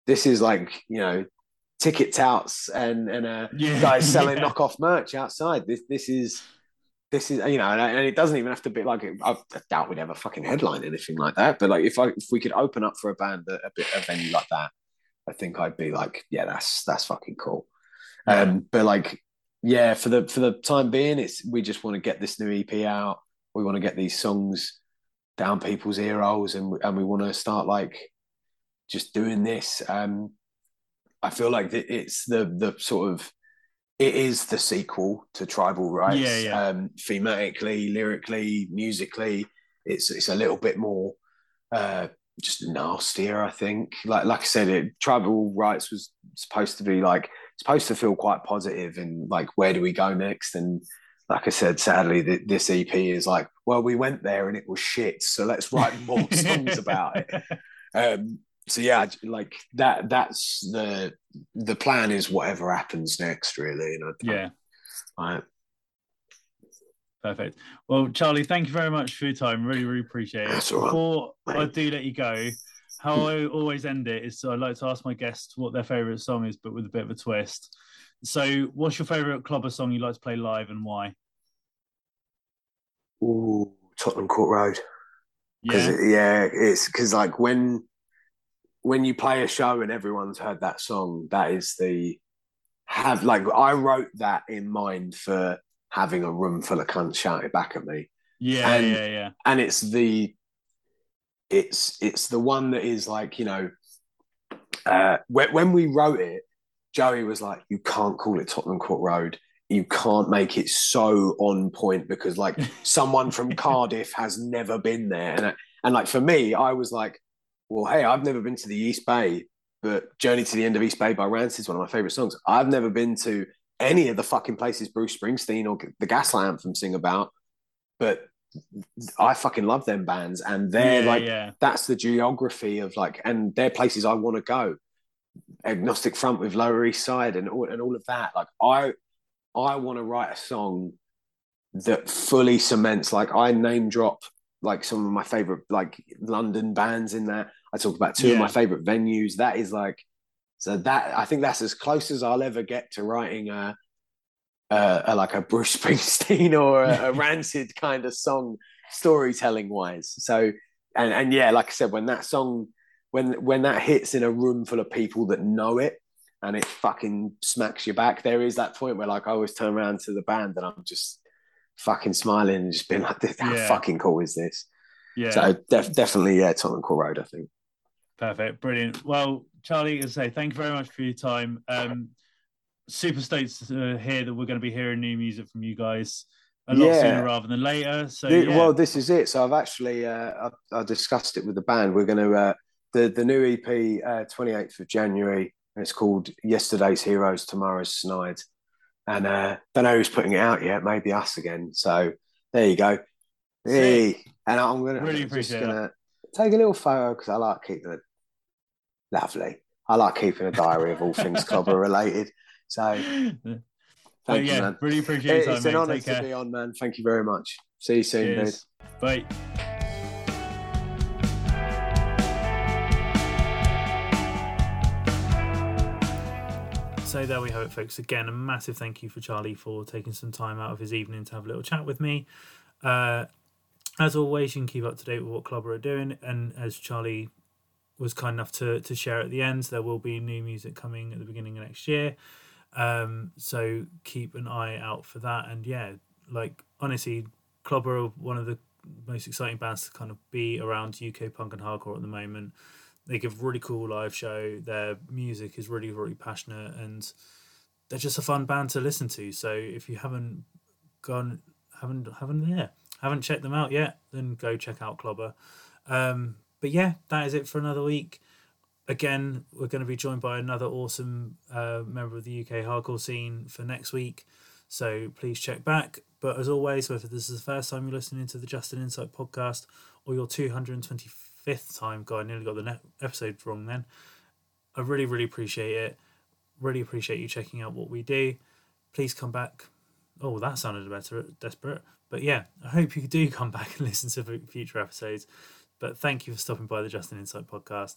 this is like you know ticket touts and and uh, yeah, guys selling yeah. knockoff merch outside. This this is this is you know, and, it doesn't even have to be like I doubt we'd ever fucking headline anything like that. But like if I if we could open up for a band a, a bit a venue like that, I think I'd be like, yeah, that's that's fucking cool. Um, but like, yeah, for the for the time being, it's we just want to get this new EP out. We want to get these songs down people's ear holes, and and we want to start like just doing this. Um, I feel like it's the the sort of it is the sequel to Tribal Rites. Yeah, yeah. Um, thematically, lyrically, musically, it's it's a little bit more uh, just nastier. I think. Like like I said, it Tribal Rites was supposed to be like supposed to feel quite positive and like where do we go next and like I said, sadly, the, this EP is like, well, we went there and it was shit, so let's write more songs about it. Um, so yeah, like that. That's the the plan. Is whatever happens next, really. You know. Yeah. Right. Perfect. Well, Charlie, thank you very much for your time. Really, really appreciate it. Before right. I do let you go, how hmm. I always end it is so I like to ask my guests what their favourite song is, but with a bit of a twist. So, what's your favourite Clobber song you like to play live and why? Ooh, Tottenham Court Road. Yeah, it, yeah, it's because like when when you play a show and everyone's heard that song, that is the have like I wrote that in mind for having a room full of cunts shouting back at me. Yeah, and, yeah, yeah. And it's the it's it's the one that is like you know uh, when, when we wrote it, Joey was like, "You can't call it Tottenham Court Road. You can't make it so on point because like someone from Cardiff has never been there." And and like for me, I was like, well, hey, I've never been to the East Bay, but Journey to the End of East Bay by Rancid is one of my favorite songs. I've never been to any of the fucking places Bruce Springsteen or the Gaslight Anthem sing about, but I fucking love them bands, and they're yeah, like yeah. that's the geography of like, and they're places I want to go. Agnostic Front with Lower East Side and all and all of that. Like I, I want to write a song that fully cements. Like I name drop like some of my favorite like London bands in there. I talk about two yeah. of my favorite venues. That is like so that I think that's as close as I'll ever get to writing a uh, a, like a Bruce Springsteen or a, a Rancid kind of song, storytelling wise. So, and and yeah, like I said, when that song, when when that hits in a room full of people that know it, and it fucking smacks you back, there is that point where like I always turn around to the band and I'm just fucking smiling and just being like, how yeah. fucking cool is this? Yeah. So def- definitely, yeah, Tottenham Court Road, I think. Perfect, brilliant. Well, Charlie, as I say, thank you very much for your time. Um, super stoked to hear that we're going to be hearing new music from you guys a lot yeah. sooner rather than later. So, the, yeah. well, this is it. So I've actually uh, I, I, discussed it with the band. We're going to uh, the the new EP, twenty uh, eighth of January. It's called Yesterday's Heroes, Tomorrow's Snide, and uh, don't know who's putting it out yet. Maybe us again. So there you go. Hey, and I'm gonna really appreciate gonna take a little photo because I like keeping it lovely. I like keeping a diary of all things Clobber related. So, thank yeah, you, man. Really appreciate it. It's an honour to be on, man. Thank you very much. See you soon, Cheers. dude. Bye. So there we have it, folks. Again, a massive thank you for Charlie for taking some time out of his evening to have a little chat with me. Uh, as always, you can keep up to date with what Clobber are doing, and as Charlie was kind enough to to share at the end, there will be new music coming at the beginning of next year. Um, so keep an eye out for that. And yeah, like honestly, Clobber are one of the most exciting bands to kind of be around UK punk and hardcore at the moment. They give really cool live show. Their music is really really passionate and they're just a fun band to listen to. So if you haven't gone haven't haven't yeah haven't checked them out yet, then go check out Clobber. Um, but yeah, that is it for another week again, we're going to be joined by another awesome uh, member of the UK hardcore scene for next week. So please check back. But as always, whether this is the first time you're listening to the Justin Insight podcast or your 225th time, God, I nearly got the ne- episode wrong then. I really, really appreciate it. Really appreciate you checking out what we do. Please come back. Oh, that sounded a better, desperate. But yeah, I hope you do come back and listen to future episodes. But thank you for stopping by the Justin Insight podcast